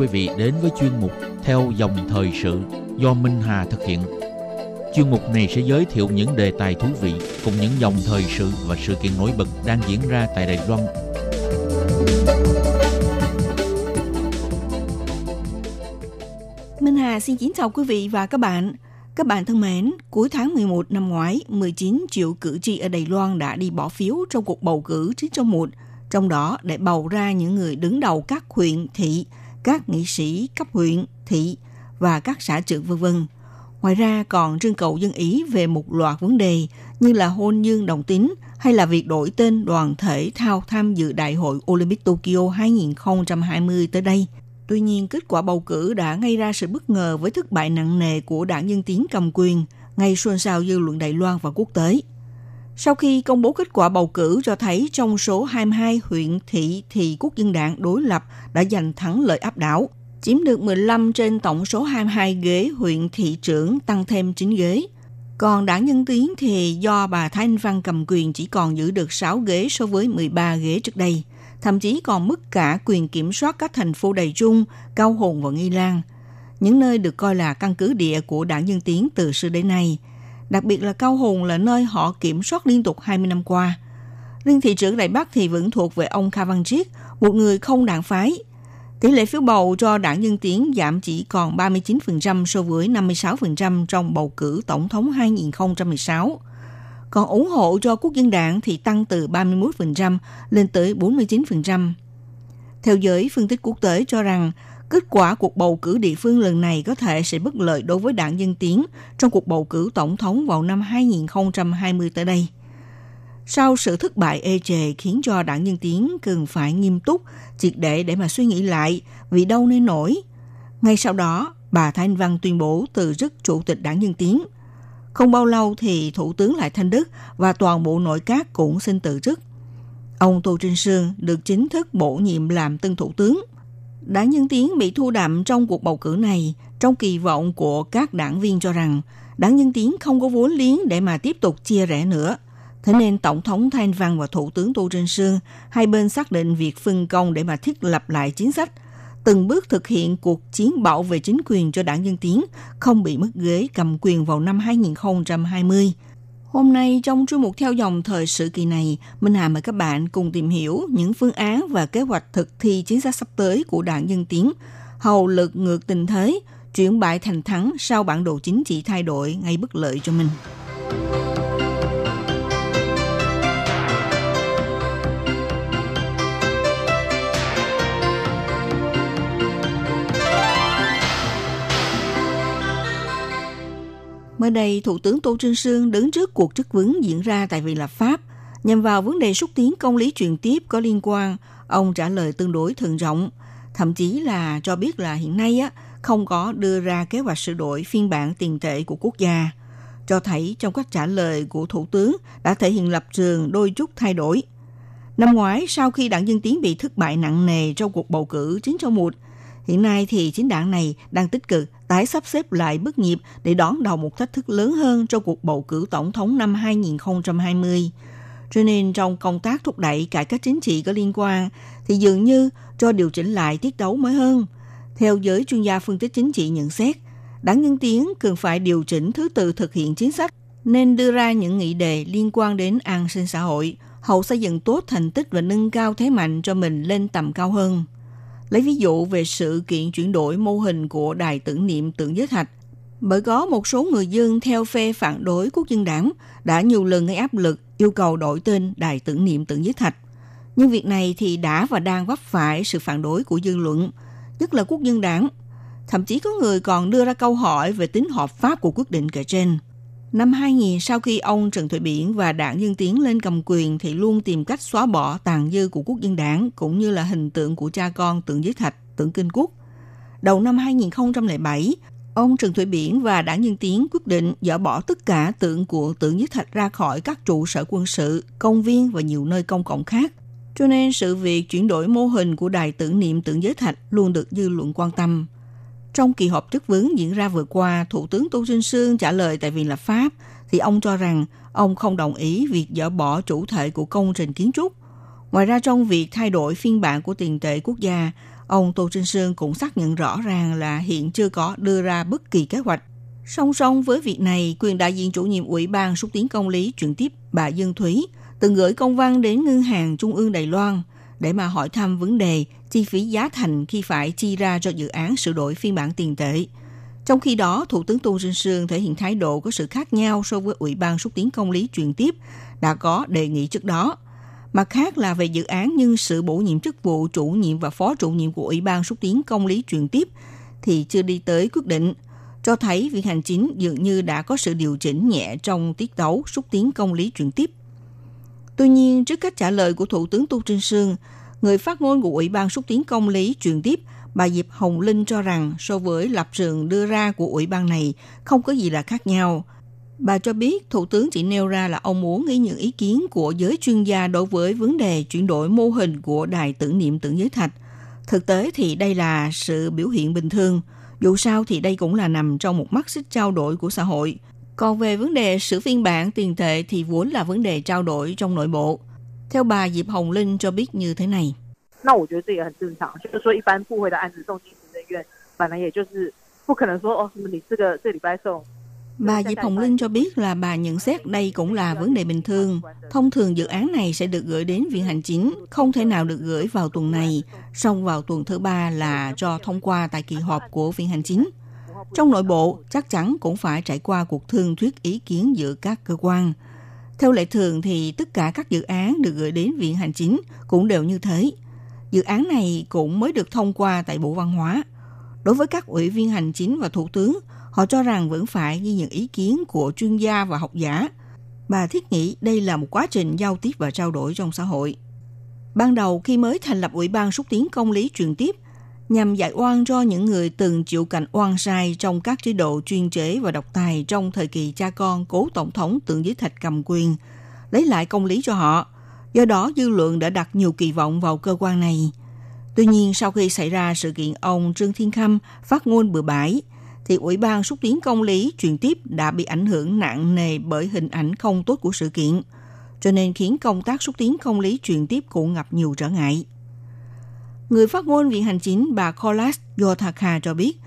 Quý vị đến với chuyên mục Theo dòng thời sự do Minh Hà thực hiện. Chuyên mục này sẽ giới thiệu những đề tài thú vị cùng những dòng thời sự và sự kiện nổi bật đang diễn ra tại Đài Loan. Minh Hà xin kính chào quý vị và các bạn. Các bạn thân mến, cuối tháng 11 năm ngoái, 19 triệu cử tri ở Đài Loan đã đi bỏ phiếu trong cuộc bầu cử 9 trong 1, trong đó để bầu ra những người đứng đầu các huyện, thị, các nghị sĩ cấp huyện, thị và các xã trưởng v.v. Ngoài ra còn trưng cầu dân ý về một loạt vấn đề như là hôn nhân đồng tính hay là việc đổi tên đoàn thể thao tham dự Đại hội Olympic Tokyo 2020 tới đây. Tuy nhiên, kết quả bầu cử đã gây ra sự bất ngờ với thất bại nặng nề của đảng dân Tiến cầm quyền, gây xôn xao dư luận Đài Loan và quốc tế. Sau khi công bố kết quả bầu cử cho thấy trong số 22 huyện thị thì quốc dân đảng đối lập đã giành thắng lợi áp đảo, chiếm được 15 trên tổng số 22 ghế huyện thị trưởng tăng thêm 9 ghế. Còn đảng Nhân Tiến thì do bà Thái Anh Văn cầm quyền chỉ còn giữ được 6 ghế so với 13 ghế trước đây thậm chí còn mất cả quyền kiểm soát các thành phố đầy trung, Cao Hùng và Nghi Lan, những nơi được coi là căn cứ địa của đảng nhân Tiến từ xưa đến nay. Đặc biệt là Cao Hùng là nơi họ kiểm soát liên tục 20 năm qua. Riêng thị trưởng Đại Bắc thì vẫn thuộc về ông Kha Văn Triết, một người không đảng phái. Tỷ lệ phiếu bầu cho đảng Dân Tiến giảm chỉ còn 39% so với 56% trong bầu cử tổng thống 2016 còn ủng hộ cho quốc dân đảng thì tăng từ 31% lên tới 49%. Theo giới phân tích quốc tế cho rằng, kết quả cuộc bầu cử địa phương lần này có thể sẽ bất lợi đối với đảng Dân Tiến trong cuộc bầu cử tổng thống vào năm 2020 tới đây. Sau sự thất bại ê chề khiến cho đảng dân Tiến cần phải nghiêm túc, triệt để để mà suy nghĩ lại vì đâu nên nổi. Ngay sau đó, bà Thanh Văn tuyên bố từ chức chủ tịch đảng dân Tiến – không bao lâu thì Thủ tướng Lại Thanh Đức và toàn bộ nội các cũng xin từ chức. Ông Tô Trinh Sương được chính thức bổ nhiệm làm tân thủ tướng. Đảng Nhân Tiến bị thu đậm trong cuộc bầu cử này, trong kỳ vọng của các đảng viên cho rằng đảng Nhân Tiến không có vốn liếng để mà tiếp tục chia rẽ nữa. Thế nên Tổng thống Thanh Văn và Thủ tướng Tô Trinh Sương hai bên xác định việc phân công để mà thiết lập lại chính sách, từng bước thực hiện cuộc chiến bảo vệ chính quyền cho đảng Dân Tiến không bị mất ghế cầm quyền vào năm 2020. Hôm nay trong chuyên mục theo dòng thời sự kỳ này, Minh Hà mời các bạn cùng tìm hiểu những phương án và kế hoạch thực thi chính sách sắp tới của đảng Dân Tiến, hầu lực ngược tình thế, chuyển bại thành thắng sau bản đồ chính trị thay đổi gây bất lợi cho mình. Mới đây, Thủ tướng Tô Trinh Sương đứng trước cuộc chất vấn diễn ra tại Viện Lập Pháp. Nhằm vào vấn đề xúc tiến công lý truyền tiếp có liên quan, ông trả lời tương đối thận rộng thậm chí là cho biết là hiện nay á không có đưa ra kế hoạch sửa đổi phiên bản tiền tệ của quốc gia. Cho thấy trong các trả lời của Thủ tướng đã thể hiện lập trường đôi chút thay đổi. Năm ngoái, sau khi đảng Dân Tiến bị thất bại nặng nề trong cuộc bầu cử chính trong một hiện nay thì chính đảng này đang tích cực tái sắp xếp lại bước nghiệp để đón đầu một thách thức lớn hơn cho cuộc bầu cử tổng thống năm 2020. Cho nên trong công tác thúc đẩy cải cách chính trị có liên quan thì dường như cho điều chỉnh lại tiết đấu mới hơn. Theo giới chuyên gia phân tích chính trị nhận xét, đảng Nhân Tiến cần phải điều chỉnh thứ tự thực hiện chính sách nên đưa ra những nghị đề liên quan đến an sinh xã hội, hậu xây dựng tốt thành tích và nâng cao thế mạnh cho mình lên tầm cao hơn. Lấy ví dụ về sự kiện chuyển đổi mô hình của đài tưởng niệm tượng giới thạch, bởi có một số người dân theo phe phản đối quốc dân đảng đã nhiều lần gây áp lực yêu cầu đổi tên đài tưởng niệm tượng giới thạch. Nhưng việc này thì đã và đang vấp phải sự phản đối của dư luận, nhất là quốc dân đảng. Thậm chí có người còn đưa ra câu hỏi về tính hợp pháp của quyết định kể trên. Năm 2000, sau khi ông Trần Thủy Biển và đảng Dân Tiến lên cầm quyền thì luôn tìm cách xóa bỏ tàn dư của quốc dân đảng cũng như là hình tượng của cha con tượng giới thạch, tượng kinh quốc. Đầu năm 2007, ông Trần Thủy Biển và đảng Nhân Tiến quyết định dỡ bỏ tất cả tượng của tượng giới thạch ra khỏi các trụ sở quân sự, công viên và nhiều nơi công cộng khác. Cho nên sự việc chuyển đổi mô hình của đài tưởng niệm tượng giới thạch luôn được dư luận quan tâm. Trong kỳ họp chất vấn diễn ra vừa qua, Thủ tướng Tô Trinh Sương trả lời tại Viện Lập pháp, thì ông cho rằng ông không đồng ý việc dỡ bỏ chủ thể của công trình kiến trúc. Ngoài ra trong việc thay đổi phiên bản của tiền tệ quốc gia, ông Tô Trinh Sương cũng xác nhận rõ ràng là hiện chưa có đưa ra bất kỳ kế hoạch. Song song với việc này, quyền đại diện chủ nhiệm Ủy ban xúc tiến công lý chuyển tiếp bà Dương Thúy từng gửi công văn đến Ngân hàng Trung ương Đài Loan để mà hỏi thăm vấn đề chi phí giá thành khi phải chi ra cho dự án sửa đổi phiên bản tiền tệ. Trong khi đó, Thủ tướng Tôn Sinh Sương thể hiện thái độ có sự khác nhau so với Ủy ban xúc tiến công lý truyền tiếp đã có đề nghị trước đó. Mặt khác là về dự án nhân sự bổ nhiệm chức vụ chủ nhiệm và phó chủ nhiệm của Ủy ban xúc tiến công lý truyền tiếp thì chưa đi tới quyết định, cho thấy việc hành chính dường như đã có sự điều chỉnh nhẹ trong tiết tấu xúc tiến công lý truyền tiếp. Tuy nhiên, trước cách trả lời của Thủ tướng Tô Trinh Sương, người phát ngôn của Ủy ban xúc tiến công lý truyền tiếp, bà Diệp Hồng Linh cho rằng so với lập trường đưa ra của Ủy ban này không có gì là khác nhau. Bà cho biết Thủ tướng chỉ nêu ra là ông muốn nghe những ý kiến của giới chuyên gia đối với vấn đề chuyển đổi mô hình của đài tưởng niệm tượng giới thạch. Thực tế thì đây là sự biểu hiện bình thường. Dù sao thì đây cũng là nằm trong một mắt xích trao đổi của xã hội. Còn về vấn đề sử phiên bản tiền tệ thì vốn là vấn đề trao đổi trong nội bộ. Theo bà Diệp Hồng Linh cho biết như thế này. Bà Diệp Hồng Linh cho biết là bà nhận xét đây cũng là vấn đề bình thường. Thông thường dự án này sẽ được gửi đến Viện Hành Chính, không thể nào được gửi vào tuần này, song vào tuần thứ ba là cho thông qua tại kỳ họp của Viện Hành Chính. Trong nội bộ, chắc chắn cũng phải trải qua cuộc thương thuyết ý kiến giữa các cơ quan. Theo lệ thường thì tất cả các dự án được gửi đến Viện Hành Chính cũng đều như thế. Dự án này cũng mới được thông qua tại Bộ Văn hóa. Đối với các ủy viên hành chính và thủ tướng, họ cho rằng vẫn phải ghi nhận ý kiến của chuyên gia và học giả. Bà thiết nghĩ đây là một quá trình giao tiếp và trao đổi trong xã hội. Ban đầu khi mới thành lập Ủy ban xúc tiến công lý truyền tiếp, nhằm giải oan cho những người từng chịu cảnh oan sai trong các chế độ chuyên chế và độc tài trong thời kỳ cha con cố tổng thống tượng giới thạch cầm quyền, lấy lại công lý cho họ. Do đó, dư luận đã đặt nhiều kỳ vọng vào cơ quan này. Tuy nhiên, sau khi xảy ra sự kiện ông Trương Thiên Khâm phát ngôn bừa bãi, thì Ủy ban xúc tiến công lý truyền tiếp đã bị ảnh hưởng nặng nề bởi hình ảnh không tốt của sự kiện, cho nên khiến công tác xúc tiến công lý truyền tiếp cũng gặp nhiều trở ngại. Người phát ngôn Viện Hành Chính bà Kolas Yotaka cho biết,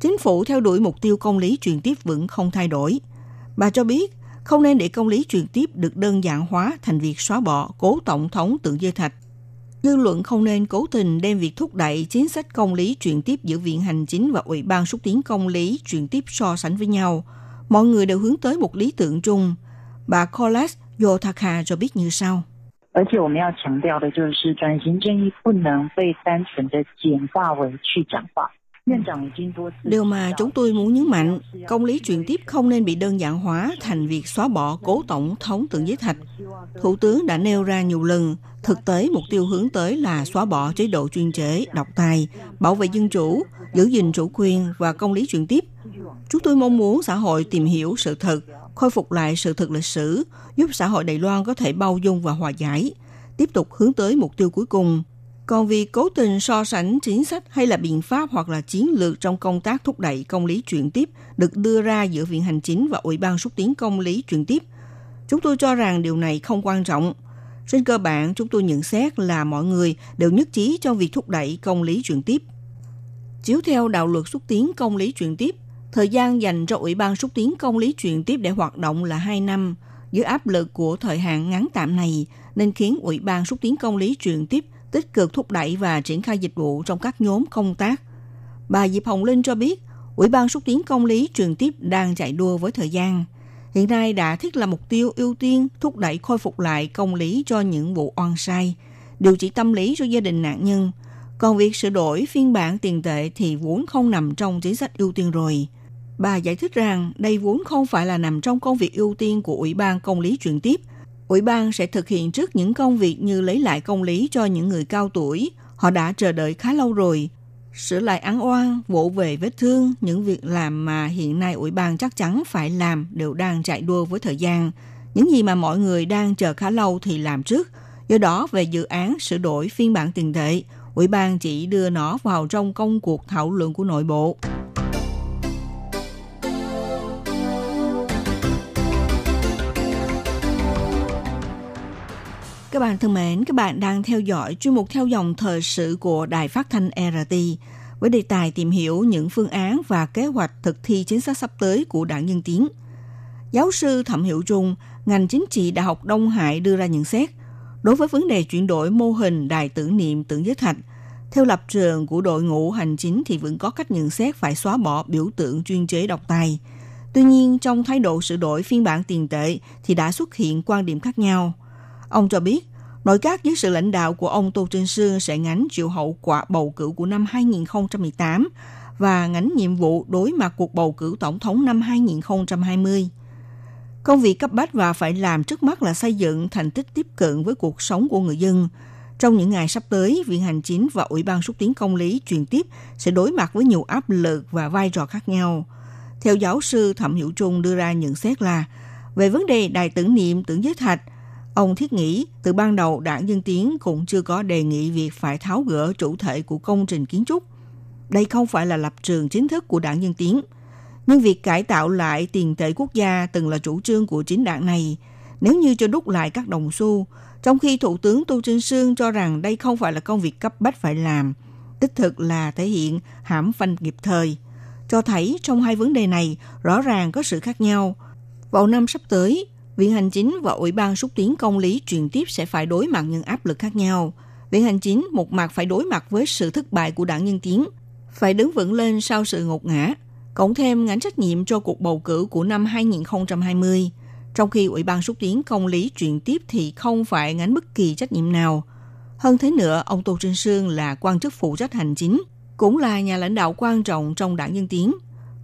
chính phủ theo đuổi mục tiêu công lý truyền tiếp vẫn không thay đổi. Bà cho biết, không nên để công lý truyền tiếp được đơn giản hóa thành việc xóa bỏ cố tổng thống tượng dây thạch. Dư luận không nên cố tình đem việc thúc đẩy chính sách công lý truyền tiếp giữa Viện Hành Chính và Ủy ban xúc tiến công lý truyền tiếp so sánh với nhau. Mọi người đều hướng tới một lý tưởng chung. Bà Kolas Yotaka cho biết như sau. 而且我们要强调的就是，转型正义不能被单纯的简化为去讲化。院长已经多次 Điều mà chúng tôi muốn nhấn mạnh, công lý truyền tiếp không nên bị đơn giản hóa thành việc xóa bỏ cố tổng thống tượng giới thạch. Thủ tướng đã nêu ra nhiều lần, thực tế mục tiêu hướng tới là xóa bỏ chế độ chuyên chế, độc tài, bảo vệ dân chủ, giữ gìn chủ quyền và công lý truyền tiếp. Chúng tôi mong muốn xã hội tìm hiểu sự thật, khôi phục lại sự thật lịch sử, giúp xã hội Đài Loan có thể bao dung và hòa giải, tiếp tục hướng tới mục tiêu cuối cùng. Còn việc cố tình so sánh chính sách hay là biện pháp hoặc là chiến lược trong công tác thúc đẩy công lý chuyển tiếp được đưa ra giữa Viện Hành Chính và Ủy ban xúc tiến công lý chuyển tiếp, chúng tôi cho rằng điều này không quan trọng. Trên cơ bản, chúng tôi nhận xét là mọi người đều nhất trí trong việc thúc đẩy công lý chuyển tiếp. Chiếu theo đạo luật xúc tiến công lý chuyển tiếp, thời gian dành cho Ủy ban xúc tiến công lý chuyển tiếp để hoạt động là 2 năm. Dưới áp lực của thời hạn ngắn tạm này, nên khiến Ủy ban xúc tiến công lý chuyển tiếp tích cực thúc đẩy và triển khai dịch vụ trong các nhóm công tác. Bà Diệp Hồng Linh cho biết, Ủy ban xúc tiến công lý truyền tiếp đang chạy đua với thời gian. Hiện nay đã thiết là mục tiêu ưu tiên thúc đẩy khôi phục lại công lý cho những vụ oan sai, điều trị tâm lý cho gia đình nạn nhân. Còn việc sửa đổi phiên bản tiền tệ thì vốn không nằm trong chính sách ưu tiên rồi. Bà giải thích rằng đây vốn không phải là nằm trong công việc ưu tiên của Ủy ban Công lý chuyển tiếp. Ủy ban sẽ thực hiện trước những công việc như lấy lại công lý cho những người cao tuổi. Họ đã chờ đợi khá lâu rồi. Sửa lại án oan, vỗ về vết thương, những việc làm mà hiện nay Ủy ban chắc chắn phải làm đều đang chạy đua với thời gian. Những gì mà mọi người đang chờ khá lâu thì làm trước. Do đó, về dự án sửa đổi phiên bản tiền tệ, Ủy ban chỉ đưa nó vào trong công cuộc thảo luận của nội bộ. Các bạn thân mến, các bạn đang theo dõi chuyên mục theo dòng thời sự của Đài Phát thanh RT với đề tài tìm hiểu những phương án và kế hoạch thực thi chính sách sắp tới của Đảng Nhân Tiến. Giáo sư Thẩm hiệu Trung, ngành chính trị Đại học Đông Hải đưa ra nhận xét đối với vấn đề chuyển đổi mô hình đài tưởng niệm tưởng giới thạch. Theo lập trường của đội ngũ hành chính thì vẫn có cách nhận xét phải xóa bỏ biểu tượng chuyên chế độc tài. Tuy nhiên, trong thái độ sửa đổi phiên bản tiền tệ thì đã xuất hiện quan điểm khác nhau – Ông cho biết, nội các dưới sự lãnh đạo của ông Tô Trinh Sương sẽ ngánh chịu hậu quả bầu cử của năm 2018 và ngánh nhiệm vụ đối mặt cuộc bầu cử tổng thống năm 2020. Công việc cấp bách và phải làm trước mắt là xây dựng thành tích tiếp cận với cuộc sống của người dân. Trong những ngày sắp tới, Viện Hành Chính và Ủy ban xúc tiến công lý truyền tiếp sẽ đối mặt với nhiều áp lực và vai trò khác nhau. Theo giáo sư Thẩm Hiểu Trung đưa ra nhận xét là, về vấn đề đài tưởng niệm tưởng giới thạch – Ông thiết nghĩ từ ban đầu đảng Dân Tiến cũng chưa có đề nghị việc phải tháo gỡ chủ thể của công trình kiến trúc. Đây không phải là lập trường chính thức của đảng Dân Tiến. Nhưng việc cải tạo lại tiền tệ quốc gia từng là chủ trương của chính đảng này. Nếu như cho đúc lại các đồng xu, trong khi Thủ tướng Tô Trinh Sương cho rằng đây không phải là công việc cấp bách phải làm, đích thực là thể hiện hãm phanh kịp thời. Cho thấy trong hai vấn đề này rõ ràng có sự khác nhau. Vào năm sắp tới, Viện Hành Chính và Ủy ban xúc tiến công lý truyền tiếp sẽ phải đối mặt những áp lực khác nhau. Viện Hành Chính một mặt phải đối mặt với sự thất bại của đảng Nhân Tiến, phải đứng vững lên sau sự ngột ngã, cộng thêm gánh trách nhiệm cho cuộc bầu cử của năm 2020. Trong khi Ủy ban xúc tiến công lý truyền tiếp thì không phải gánh bất kỳ trách nhiệm nào. Hơn thế nữa, ông Tô Trinh Sương là quan chức phụ trách hành chính, cũng là nhà lãnh đạo quan trọng trong đảng Nhân Tiến.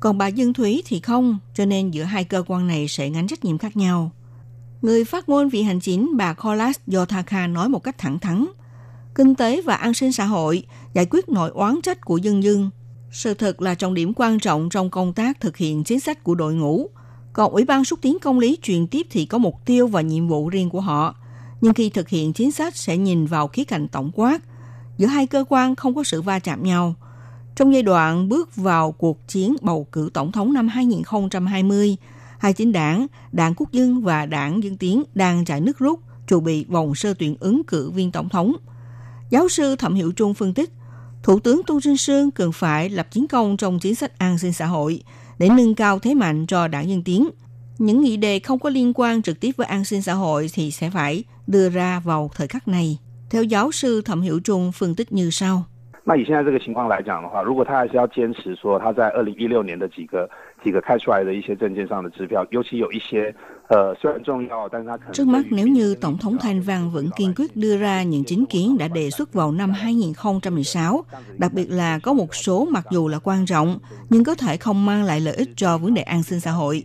Còn bà Dương Thúy thì không, cho nên giữa hai cơ quan này sẽ gánh trách nhiệm khác nhau. Người phát ngôn vị hành chính bà Kolas Yotaka nói một cách thẳng thắn, kinh tế và an sinh xã hội giải quyết nội oán trách của dân dân. Sự thật là trọng điểm quan trọng trong công tác thực hiện chính sách của đội ngũ. Còn Ủy ban xúc tiến công lý truyền tiếp thì có mục tiêu và nhiệm vụ riêng của họ. Nhưng khi thực hiện chính sách sẽ nhìn vào khía cạnh tổng quát. Giữa hai cơ quan không có sự va chạm nhau. Trong giai đoạn bước vào cuộc chiến bầu cử tổng thống năm 2020, hai chính đảng, Đảng Quốc dân và Đảng Dân Tiến đang chạy nước rút, chuẩn bị vòng sơ tuyển ứng cử viên tổng thống. Giáo sư Thẩm Hiểu Trung phân tích, Thủ tướng Tô Trinh Sương cần phải lập chiến công trong chính sách an sinh xã hội để nâng cao thế mạnh cho đảng Dân Tiến. Những nghị đề không có liên quan trực tiếp với an sinh xã hội thì sẽ phải đưa ra vào thời khắc này. Theo giáo sư Thẩm Hiểu Trung phân tích như sau. 那以现在这个情况来讲的话，如果他还是要坚持说他在二零一六年的几个 几个开出来的一些证件上的支票，尤其有一些呃虽然重要，但是他可能 Trước mắt nếu như Tổng thống Thanh Văn vẫn kiên quyết đưa ra những chính kiến đã đề xuất vào năm 2016, đặc biệt là có một số mặc dù là quan trọng nhưng có thể không mang lại lợi ích cho vấn đề an sinh xã hội.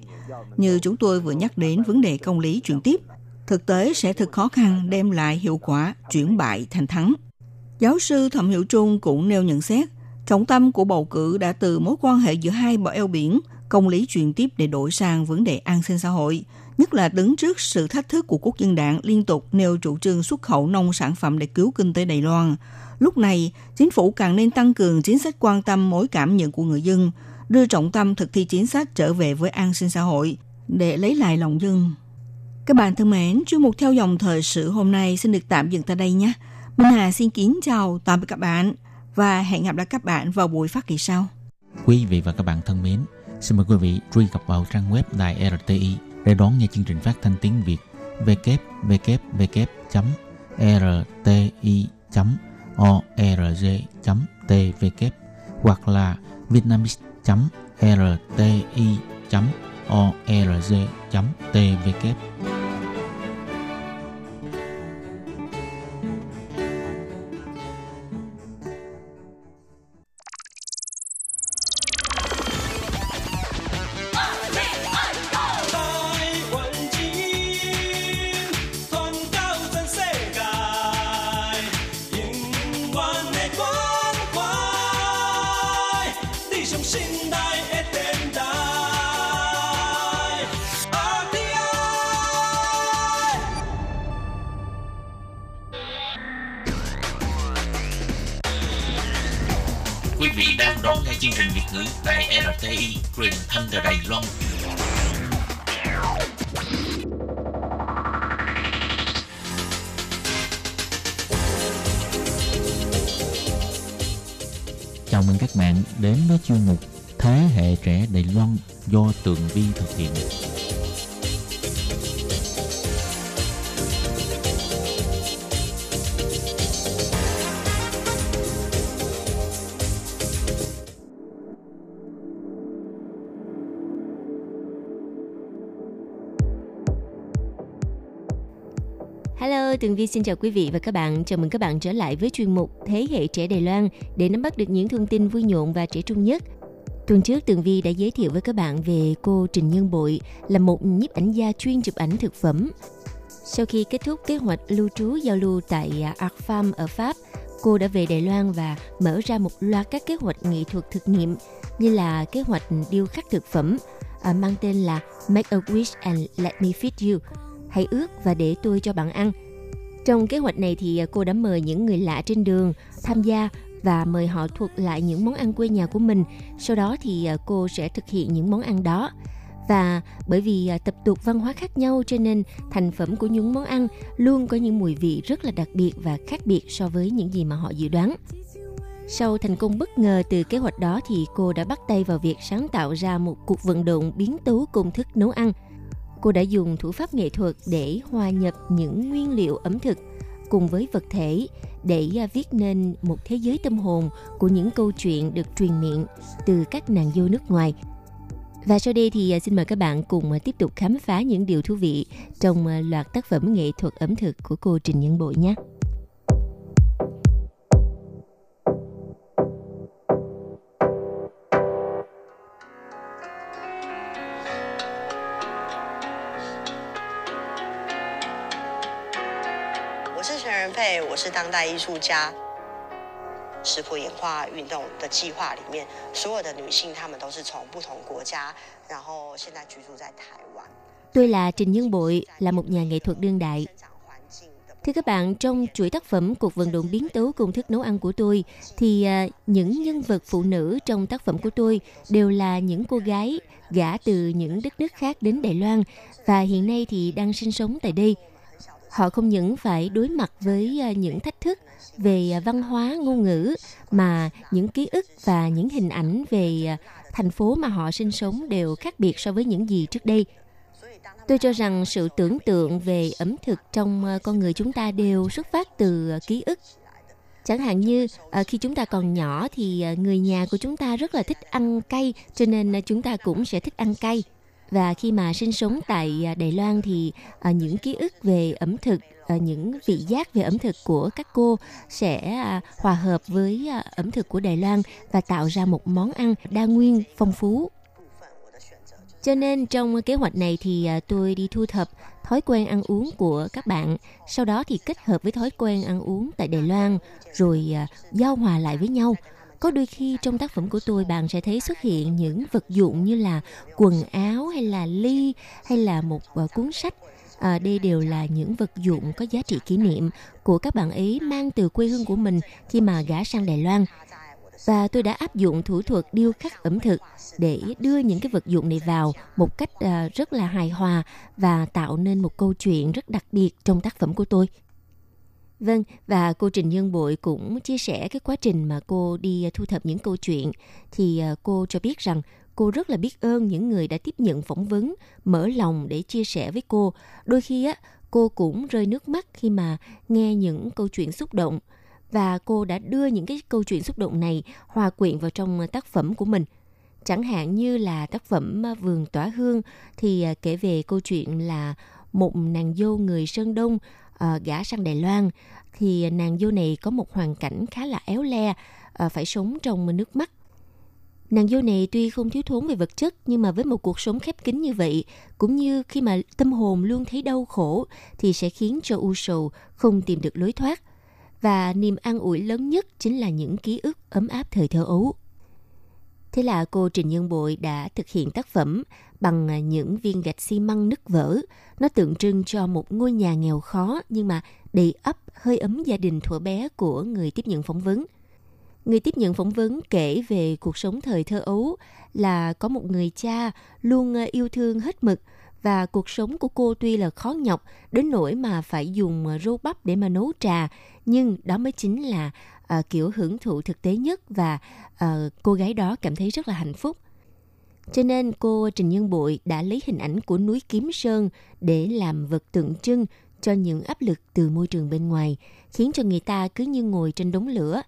Như chúng tôi vừa nhắc đến vấn đề công lý chuyển tiếp, thực tế sẽ thực khó khăn đem lại hiệu quả chuyển bại thành thắng. Giáo sư Thẩm Hiểu Trung cũng nêu nhận xét, trọng tâm của bầu cử đã từ mối quan hệ giữa hai bờ eo biển, công lý chuyển tiếp để đổi sang vấn đề an sinh xã hội, nhất là đứng trước sự thách thức của quốc dân đảng liên tục nêu chủ trương xuất khẩu nông sản phẩm để cứu kinh tế Đài Loan. Lúc này, chính phủ càng nên tăng cường chính sách quan tâm mối cảm nhận của người dân, đưa trọng tâm thực thi chính sách trở về với an sinh xã hội để lấy lại lòng dân. Các bạn thân mến, chuyên mục theo dòng thời sự hôm nay xin được tạm dừng tại đây nhé. Minh Hà xin kính chào tạm biệt các bạn và hẹn gặp lại các bạn vào buổi phát kỳ sau. Quý vị và các bạn thân mến, xin mời quý vị truy cập vào trang web Đài RTI để đón nghe chương trình phát thanh tiếng Việt. Www.rti.org.tvk hoặc là vietnamese.rti.org.tvk Tường Vi xin chào quý vị và các bạn. Chào mừng các bạn trở lại với chuyên mục Thế hệ trẻ Đài Loan để nắm bắt được những thông tin vui nhộn và trẻ trung nhất. Tuần trước, Tường Vi đã giới thiệu với các bạn về cô Trình Nhân Bội là một nhiếp ảnh gia chuyên chụp ảnh thực phẩm. Sau khi kết thúc kế hoạch lưu trú giao lưu tại à, Art Farm ở Pháp, cô đã về Đài Loan và mở ra một loạt các kế hoạch nghệ thuật thực nghiệm như là kế hoạch điêu khắc thực phẩm à, mang tên là Make a Wish and Let Me Feed You hãy ước và để tôi cho bạn ăn. Trong kế hoạch này thì à, cô đã mời những người lạ trên đường tham gia và mời họ thuộc lại những món ăn quê nhà của mình. Sau đó thì à, cô sẽ thực hiện những món ăn đó. Và bởi vì à, tập tục văn hóa khác nhau cho nên thành phẩm của những món ăn luôn có những mùi vị rất là đặc biệt và khác biệt so với những gì mà họ dự đoán. Sau thành công bất ngờ từ kế hoạch đó thì cô đã bắt tay vào việc sáng tạo ra một cuộc vận động biến tấu công thức nấu ăn – cô đã dùng thủ pháp nghệ thuật để hòa nhập những nguyên liệu ẩm thực cùng với vật thể để à, viết nên một thế giới tâm hồn của những câu chuyện được truyền miệng từ các nàng dâu nước ngoài. Và sau đây thì à, xin mời các bạn cùng à, tiếp tục khám phá những điều thú vị trong loạt tác phẩm nghệ thuật ẩm thực của cô Trình Nhân Bội nhé. “是当代艺术家。食谱演化运动的计划里面，所有的女性她们都是从不同国家，然后现在居住在台湾。 Tôi là Trình Nhân Bội, là một nhà nghệ thuật đương đại. Thưa các bạn, trong chuỗi tác phẩm Cuộc vận động biến tấu công thức nấu ăn của tôi, thì à, những nhân vật phụ nữ trong tác phẩm của tôi đều là những cô gái gả từ những đất nước khác đến Đài Loan và hiện nay thì đang sinh sống tại đây. Họ không những phải đối mặt với à, những thách thức về à, văn hóa, ngôn ngữ mà những ký ức và những hình ảnh về à, thành phố mà họ sinh sống đều khác biệt so với những gì trước đây. Tôi cho rằng sự tưởng tượng về ẩm thực trong con người chúng ta đều xuất phát từ ký ức. Chẳng hạn như khi chúng ta còn nhỏ thì người nhà của chúng ta rất là thích ăn cay cho nên chúng ta cũng sẽ thích ăn cay. Và khi mà sinh sống tại à, Đài Loan thì à, những ký ức về ẩm thực, à, những vị giác về ẩm thực của các cô sẽ hòa hợp với ẩm thực của Đài Loan và tạo ra một món ăn đa nguyên phong phú. Cho nên trong kế hoạch này thì tôi đi thu thập thói quen ăn uống của các bạn, sau đó thì kết hợp với thói quen ăn uống tại Đài Loan rồi giao hòa lại với nhau. Có đôi khi trong tác phẩm của tôi bạn sẽ thấy xuất hiện những vật dụng như là quần áo hay là ly hay là một ờ, cuốn sách. À, đây đều là những vật dụng có giá trị kỷ niệm của các bạn ấy mang từ quê hương của mình khi mà gả sang Đài Loan và tôi đã áp dụng thủ thuật điêu khắc ẩm thực để đưa những cái vật dụng này vào một cách à, rất là hài hòa và tạo nên một câu chuyện rất đặc biệt trong tác phẩm của tôi. Vâng, và cô Trình Nhân Bội cũng chia sẻ cái quá trình mà cô đi à, thu thập những câu chuyện thì à, cô cho biết rằng cô rất là biết ơn những người đã tiếp nhận phỏng vấn, mở lòng để chia sẻ với cô. Đôi khi á, cô cũng rơi nước mắt khi mà nghe những câu chuyện xúc động và cô đã đưa những cái câu chuyện xúc động này hòa quyện vào trong à, tác phẩm của mình. Chẳng hạn như là tác phẩm Vườn Tỏa Hương thì kể về câu chuyện là một nàng dâu người Sơn Đông Ờ, uh, gả sang Đài Loan thì nàng dâu này có một hoàn cảnh khá là éo le, uh, phải sống trong nước mắt. Nàng dâu này tuy không thiếu thốn về vật chất nhưng mà với một cuộc sống khép kín như vậy, cũng như khi mà tâm hồn luôn thấy đau khổ thì sẽ khiến cho u sầu không tìm được lối thoát. Và niềm an ủi lớn nhất chính là những ký ức ấm áp thời thơ ấu. Thế là cô Trình Nhân Bội đã thực hiện tác phẩm bằng những viên gạch xi măng nứt vỡ. Nó tượng trưng cho một ngôi nhà nghèo khó, nhưng mà đầy ấp, hơi ấm gia đình thuở bé của người tiếp nhận phỏng vấn. Người tiếp nhận phỏng vấn kể về cuộc sống thời thơ ấu, là có một người cha luôn yêu thương hết mực và cuộc sống của cô tuy là khó nhọc đến nỗi mà phải dùng ờ, rô rau bắp để mà nấu trà nhưng đó mới chính là uh, kiểu hưởng thụ thực tế nhất và uh, cô gái đó cảm thấy rất là hạnh phúc cho nên cô Trình Nhân Bội đã lấy hình ảnh của núi Kiếm Sơn để làm vật tượng trưng cho những áp lực từ môi trường bên ngoài, khiến cho người ta cứ như ngồi trên đống lửa.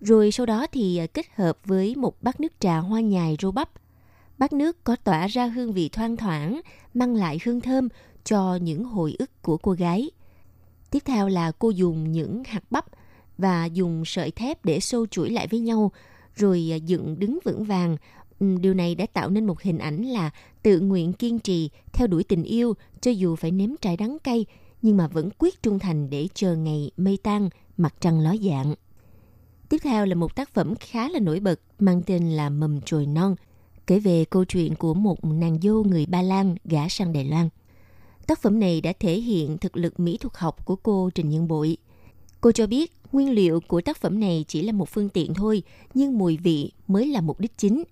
Rồi sau đó thì kết hợp với một bát nước trà hoa nhài rô bắp. Bát nước có tỏa ra hương vị thoang thoảng, mang lại hương thơm cho những hồi ức của cô gái. Tiếp theo là cô dùng những hạt bắp và dùng sợi thép để xô chuỗi lại với nhau, rồi dựng đứng vững vàng. Ừ, điều này đã tạo nên một hình ảnh là tự nguyện kiên trì theo đuổi tình yêu cho dù phải nếm trái đắng cay nhưng mà vẫn quyết trung thành để chờ ngày mây tan mặt trăng ló dạng. Tiếp theo là một tác phẩm khá là nổi bật mang tên là mầm trồi non kể về câu chuyện của một nàng dâu người ba lan gả sang đài loan tác phẩm này đã thể hiện thực lực mỹ thuật học của cô trình nhân bội cô cho biết nguyên liệu của tác phẩm này chỉ là một phương tiện thôi nhưng mùi vị mới là mục đích chính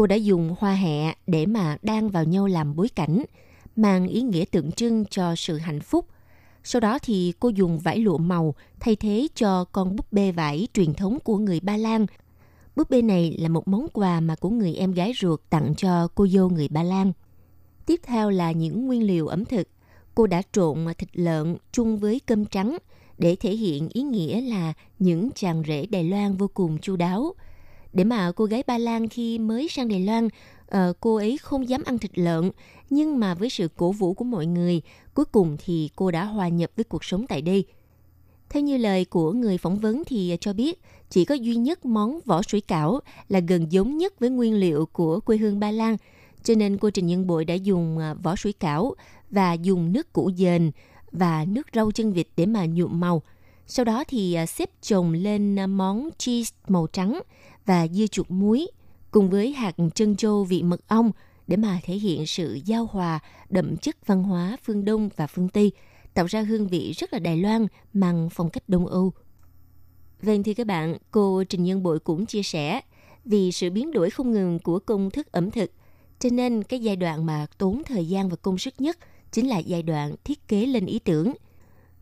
cô đã dùng hoa hẹ để mà đan vào nhau làm bối cảnh, mang ý nghĩa tượng trưng cho sự hạnh phúc. Sau đó thì cô dùng vải lụa màu thay thế cho con búp bê vải truyền thống của người Ba Lan. Búp bê này là một món quà mà của người em gái ruột tặng cho cô dâu người Ba Lan. Tiếp theo là những nguyên liệu ẩm thực. Cô đã trộn thịt lợn chung với cơm trắng để thể hiện ý nghĩa là những chàng rể Đài Loan vô cùng chu đáo – để mà cô gái Ba Lan khi mới sang Đài Loan, ờ, cô ấy không dám ăn thịt lợn, nhưng mà với sự cổ vũ của mọi người, cuối cùng thì cô đã hòa nhập với cuộc sống tại đây. Theo như lời của người phỏng vấn thì cho biết chỉ có duy nhất món vỏ sủi cảo là gần giống nhất với nguyên liệu của quê hương Ba Lan, cho nên cô Trình Nhân Bội đã dùng à, vỏ sủi cảo và dùng nước củ dền và nước rau chân vịt để mà nhuộm màu. Sau đó thì à, xếp chồng lên à, món cheese màu trắng và dưa chuột muối cùng với hạt chân châu vị mật ong để mà thể hiện sự giao hòa đậm chất văn hóa phương Đông và phương Tây, tạo ra hương vị rất là Đài Loan mang phong cách Đông Âu. Vâng thưa các bạn, cô Trình Nhân Bội cũng chia sẻ vì sự biến đổi không ngừng của công thức ẩm thực, cho nên cái giai đoạn mà tốn thời gian và công sức nhất chính là giai đoạn thiết kế lên ý tưởng.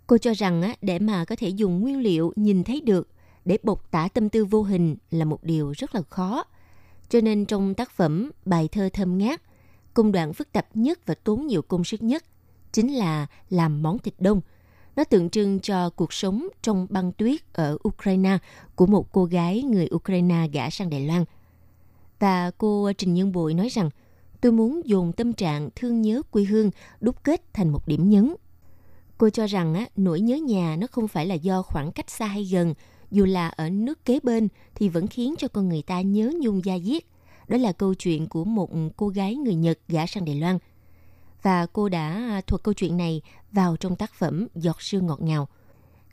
Cô cho rằng á, để mà có thể dùng nguyên liệu nhìn thấy được để bộc tả tâm tư vô hình là một điều rất là khó. Cho nên trong tác phẩm Bài thơ thơm ngát, công đoạn phức tạp nhất và tốn nhiều công sức nhất chính là làm món thịt đông. Nó tượng trưng cho cuộc sống trong băng tuyết ở Ukraine của một cô gái người Ukraine gả sang Đài Loan. Và cô Trình Nhân Bội nói rằng, tôi muốn dùng tâm trạng thương nhớ quê hương đúc kết thành một điểm nhấn. Cô cho rằng á, nỗi nhớ nhà nó không phải là do khoảng cách xa hay gần, dù là ở nước kế bên thì vẫn khiến cho con người ta nhớ nhung gia diết. Đó là câu chuyện của một cô gái người Nhật gả sang Đài Loan. Và cô đã à, thuật câu chuyện này vào trong tác phẩm Giọt sương ngọt ngào.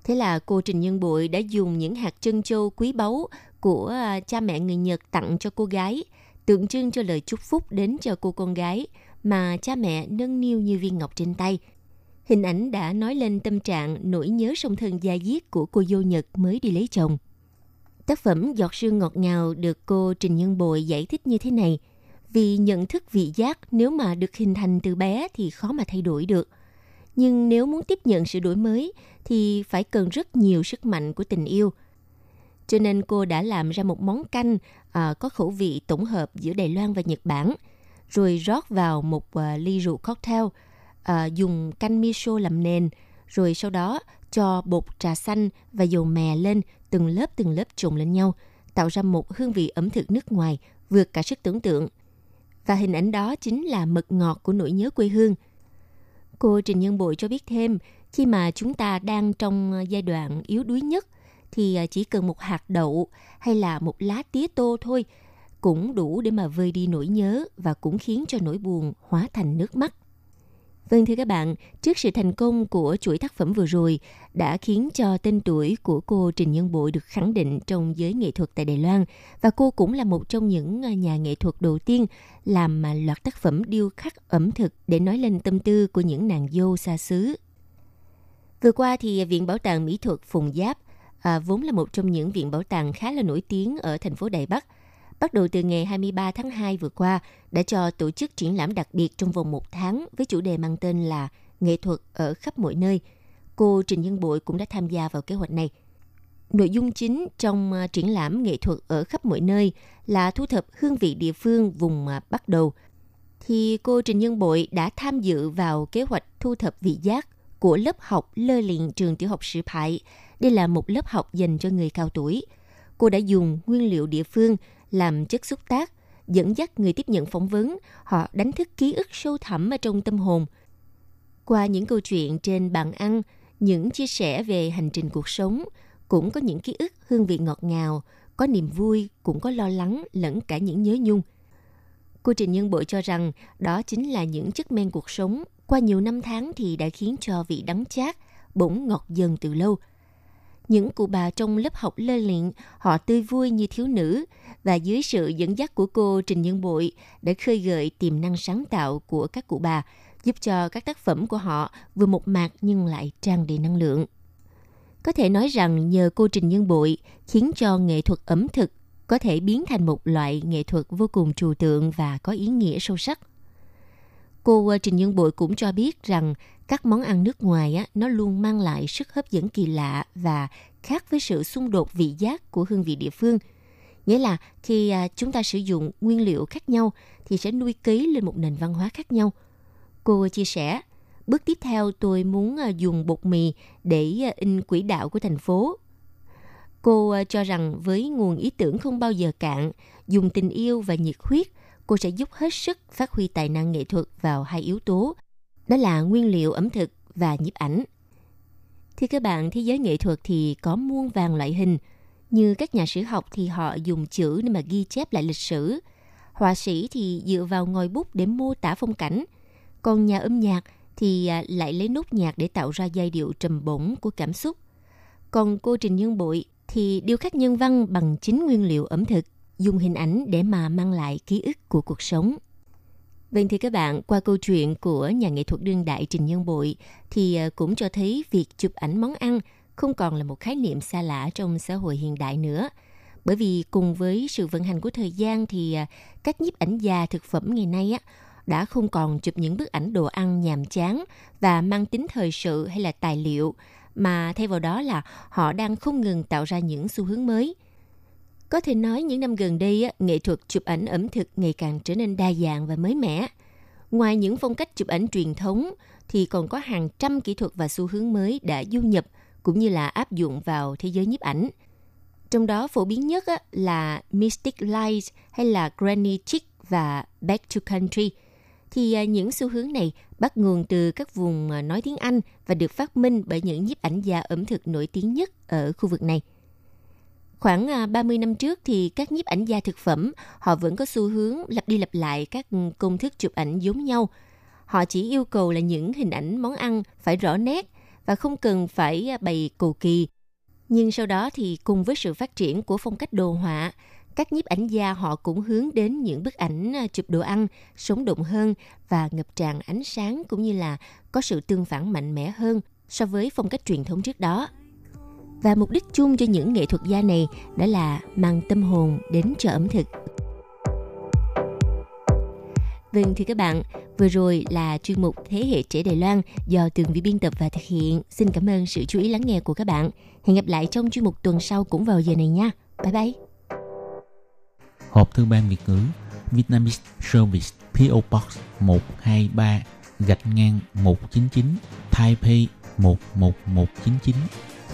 Thế là cô Trình Nhân Bội đã dùng những hạt chân châu quý báu của à, cha mẹ người Nhật tặng cho cô gái, tượng trưng cho lời chúc phúc đến cho cô con gái mà cha mẹ nâng niu như viên ngọc trên tay – Hình ảnh đã nói lên tâm trạng nỗi nhớ song thân gia diết của cô dâu Nhật mới đi lấy chồng. Tác phẩm Giọt sương ngọt ngào được cô Trình Nhân Bội giải thích như thế này. Vì nhận thức vị giác nếu mà được hình thành từ bé thì khó mà thay đổi được. Nhưng nếu muốn tiếp nhận sự đổi mới thì phải cần rất nhiều sức mạnh của tình yêu. Cho nên cô đã làm ra một món canh à, có khẩu vị tổng hợp giữa Đài Loan và Nhật Bản, rồi rót vào một à, ly rượu cocktail – à, dùng canh miso làm nền, rồi sau đó cho bột trà xanh và dầu mè lên từng lớp từng lớp trộn lên nhau, tạo ra một hương vị ẩm thực nước ngoài vượt cả sức tưởng tượng. Và hình ảnh đó chính là mật ngọt của nỗi nhớ quê hương. Cô Trình Nhân Bội cho biết thêm, khi mà chúng ta đang trong giai đoạn yếu đuối nhất, thì à, chỉ cần một hạt đậu hay là một lá tía tô thôi cũng đủ để mà vơi đi nỗi nhớ và cũng khiến cho nỗi buồn hóa thành nước mắt. Vâng thưa các bạn, trước sự thành công của chuỗi tác phẩm vừa rồi đã khiến cho tên tuổi của cô Trình Nhân Bội được khẳng định trong giới nghệ thuật tại Đài Loan và cô cũng là một trong những à, nhà nghệ thuật đầu tiên làm mà loạt tác phẩm điêu khắc ẩm thực để nói lên tâm tư của những nàng dâu xa xứ. Vừa qua thì Viện Bảo tàng Mỹ thuật Phùng Giáp à, vốn là một trong những viện bảo tàng khá là nổi tiếng ở thành phố Đài Bắc bắt đầu từ ngày 23 tháng 2 vừa qua, đã cho tổ chức triển lãm đặc biệt trong vòng một tháng với chủ đề mang tên là Nghệ thuật ở khắp mọi nơi. Cô Trình Nhân Bội cũng đã tham gia vào kế hoạch này. Nội dung chính trong à, triển lãm nghệ thuật ở khắp mọi nơi là thu thập hương vị địa phương vùng à, bắt đầu. Thì cô Trình Nhân Bội đã tham dự vào kế hoạch thu thập vị giác của lớp học lơ liền trường tiểu học Sử Phại. Đây là một lớp học dành cho người cao tuổi. Cô đã dùng nguyên liệu địa phương làm chất xúc tác, dẫn dắt người tiếp nhận phỏng vấn, họ đánh thức ký ức sâu thẳm ở trong tâm hồn. Qua những câu chuyện trên bàn ăn, những chia sẻ về hành trình cuộc sống, cũng có những ký ức hương vị ngọt ngào, có niềm vui, cũng có lo lắng lẫn cả những nhớ nhung. Cô Trình Nhân Bội cho rằng đó chính là những chất men cuộc sống qua nhiều năm tháng thì đã khiến cho vị đắng chát bỗng ngọt dần từ lâu. Những cụ bà trong lớp học lơ luyện, họ tươi vui như thiếu nữ, và dưới sự dẫn dắt của cô Trình Nhân Bội đã khơi gợi tiềm năng sáng tạo của các cụ bà, giúp cho các tác phẩm của họ vừa một mạc nhưng lại tràn đầy năng lượng. Có thể nói rằng nhờ cô Trình Nhân Bội khiến cho nghệ thuật ẩm thực có thể biến thành một loại nghệ thuật vô cùng trừu tượng và có ý nghĩa sâu sắc. Cô ờ, Trình Nhân Bội cũng cho biết rằng các món ăn nước ngoài á, nó luôn mang lại sức hấp dẫn kỳ lạ và khác với sự xung đột vị giác của hương vị địa phương – Nghĩa là khi à, chúng ta sử dụng nguyên liệu khác nhau thì sẽ nuôi ký lên một nền văn hóa khác nhau. Cô chia sẻ, bước tiếp theo tôi muốn à, dùng bột mì để à, in quỹ đạo của thành phố. Cô cho rằng với nguồn ý tưởng không bao giờ cạn, dùng tình yêu và nhiệt huyết, cô sẽ giúp hết sức phát huy tài năng nghệ thuật vào hai yếu tố, đó là nguyên liệu ẩm thực và nhiếp ảnh. Thì các bạn, thế giới nghệ thuật thì có muôn vàng loại hình – như các nhà sử học thì họ dùng chữ để mà ghi chép lại lịch sử. Họa sĩ thì dựa vào ngòi bút để mô tả phong cảnh. Còn nhà âm nhạc thì à, lại lấy nốt nhạc để tạo ra giai điệu trầm bổng của cảm xúc. Còn cô Trình Nhân Bội thì điêu khắc nhân văn bằng chính nguyên liệu ẩm thực, dùng hình ảnh để mà mang lại ký ức của cuộc sống. Vâng thì các bạn, qua câu chuyện của nhà nghệ thuật đương đại Trình Nhân Bội thì ờ, cũng cho thấy việc chụp ảnh món ăn không còn là một khái niệm xa lạ trong xã hội hiện đại nữa. Bởi vì cùng với sự vận hành của thời gian thì ờ, các nhiếp ảnh gia thực phẩm ngày nay á, đã không còn chụp những bức ảnh đồ ăn nhàm chán và mang tính thời sự hay là tài liệu, mà thay vào đó là họ đang không ngừng tạo ra những xu hướng mới. Có thể nói những năm gần đây, nghệ thuật chụp ảnh ẩm thực ngày càng trở nên đa dạng và mới mẻ. Ngoài những phong cách chụp ảnh truyền thống, thì còn có hàng trăm kỹ thuật và xu hướng mới đã du nhập cũng như là áp dụng vào thế giới nhiếp ảnh. Trong đó phổ biến nhất là Mystic light hay là Granny Chic và Back to Country. Thì à, những xu hướng này bắt nguồn từ các vùng à, nói tiếng Anh và được phát minh bởi những nhiếp ảnh gia ẩm thực nổi tiếng nhất ở khu vực này. Khoảng à, 30 năm trước thì các nhiếp ảnh gia thực phẩm họ vẫn có xu hướng lặp đi lặp lại các công thức chụp ảnh giống nhau. Họ chỉ yêu cầu là những hình ảnh món ăn phải rõ nét và không cần phải à, bày cầu kỳ. Nhưng sau đó thì cùng với sự phát triển của phong cách đồ họa, các nhiếp ảnh gia họ cũng hướng đến những bức ảnh à, chụp đồ ăn sống động hơn và ngập tràn ánh sáng cũng như là có sự tương phản mạnh mẽ hơn so với phong cách truyền thống trước đó. Và mục đích chung cho những nghệ thuật gia này đó là mang tâm hồn đến cho ẩm thực. Vâng thưa các bạn, vừa rồi là chuyên mục Thế hệ trẻ Đài Loan do Tường Vi biên tập và thực hiện. Xin cảm ơn sự chú ý lắng nghe của các bạn. Hẹn gặp lại trong chuyên mục tuần sau cũng vào giờ này nha. Bye bye. Hộp thư ban Việt ngữ Vietnamese Service PO Box 123 gạch ngang 199 Taipei 11199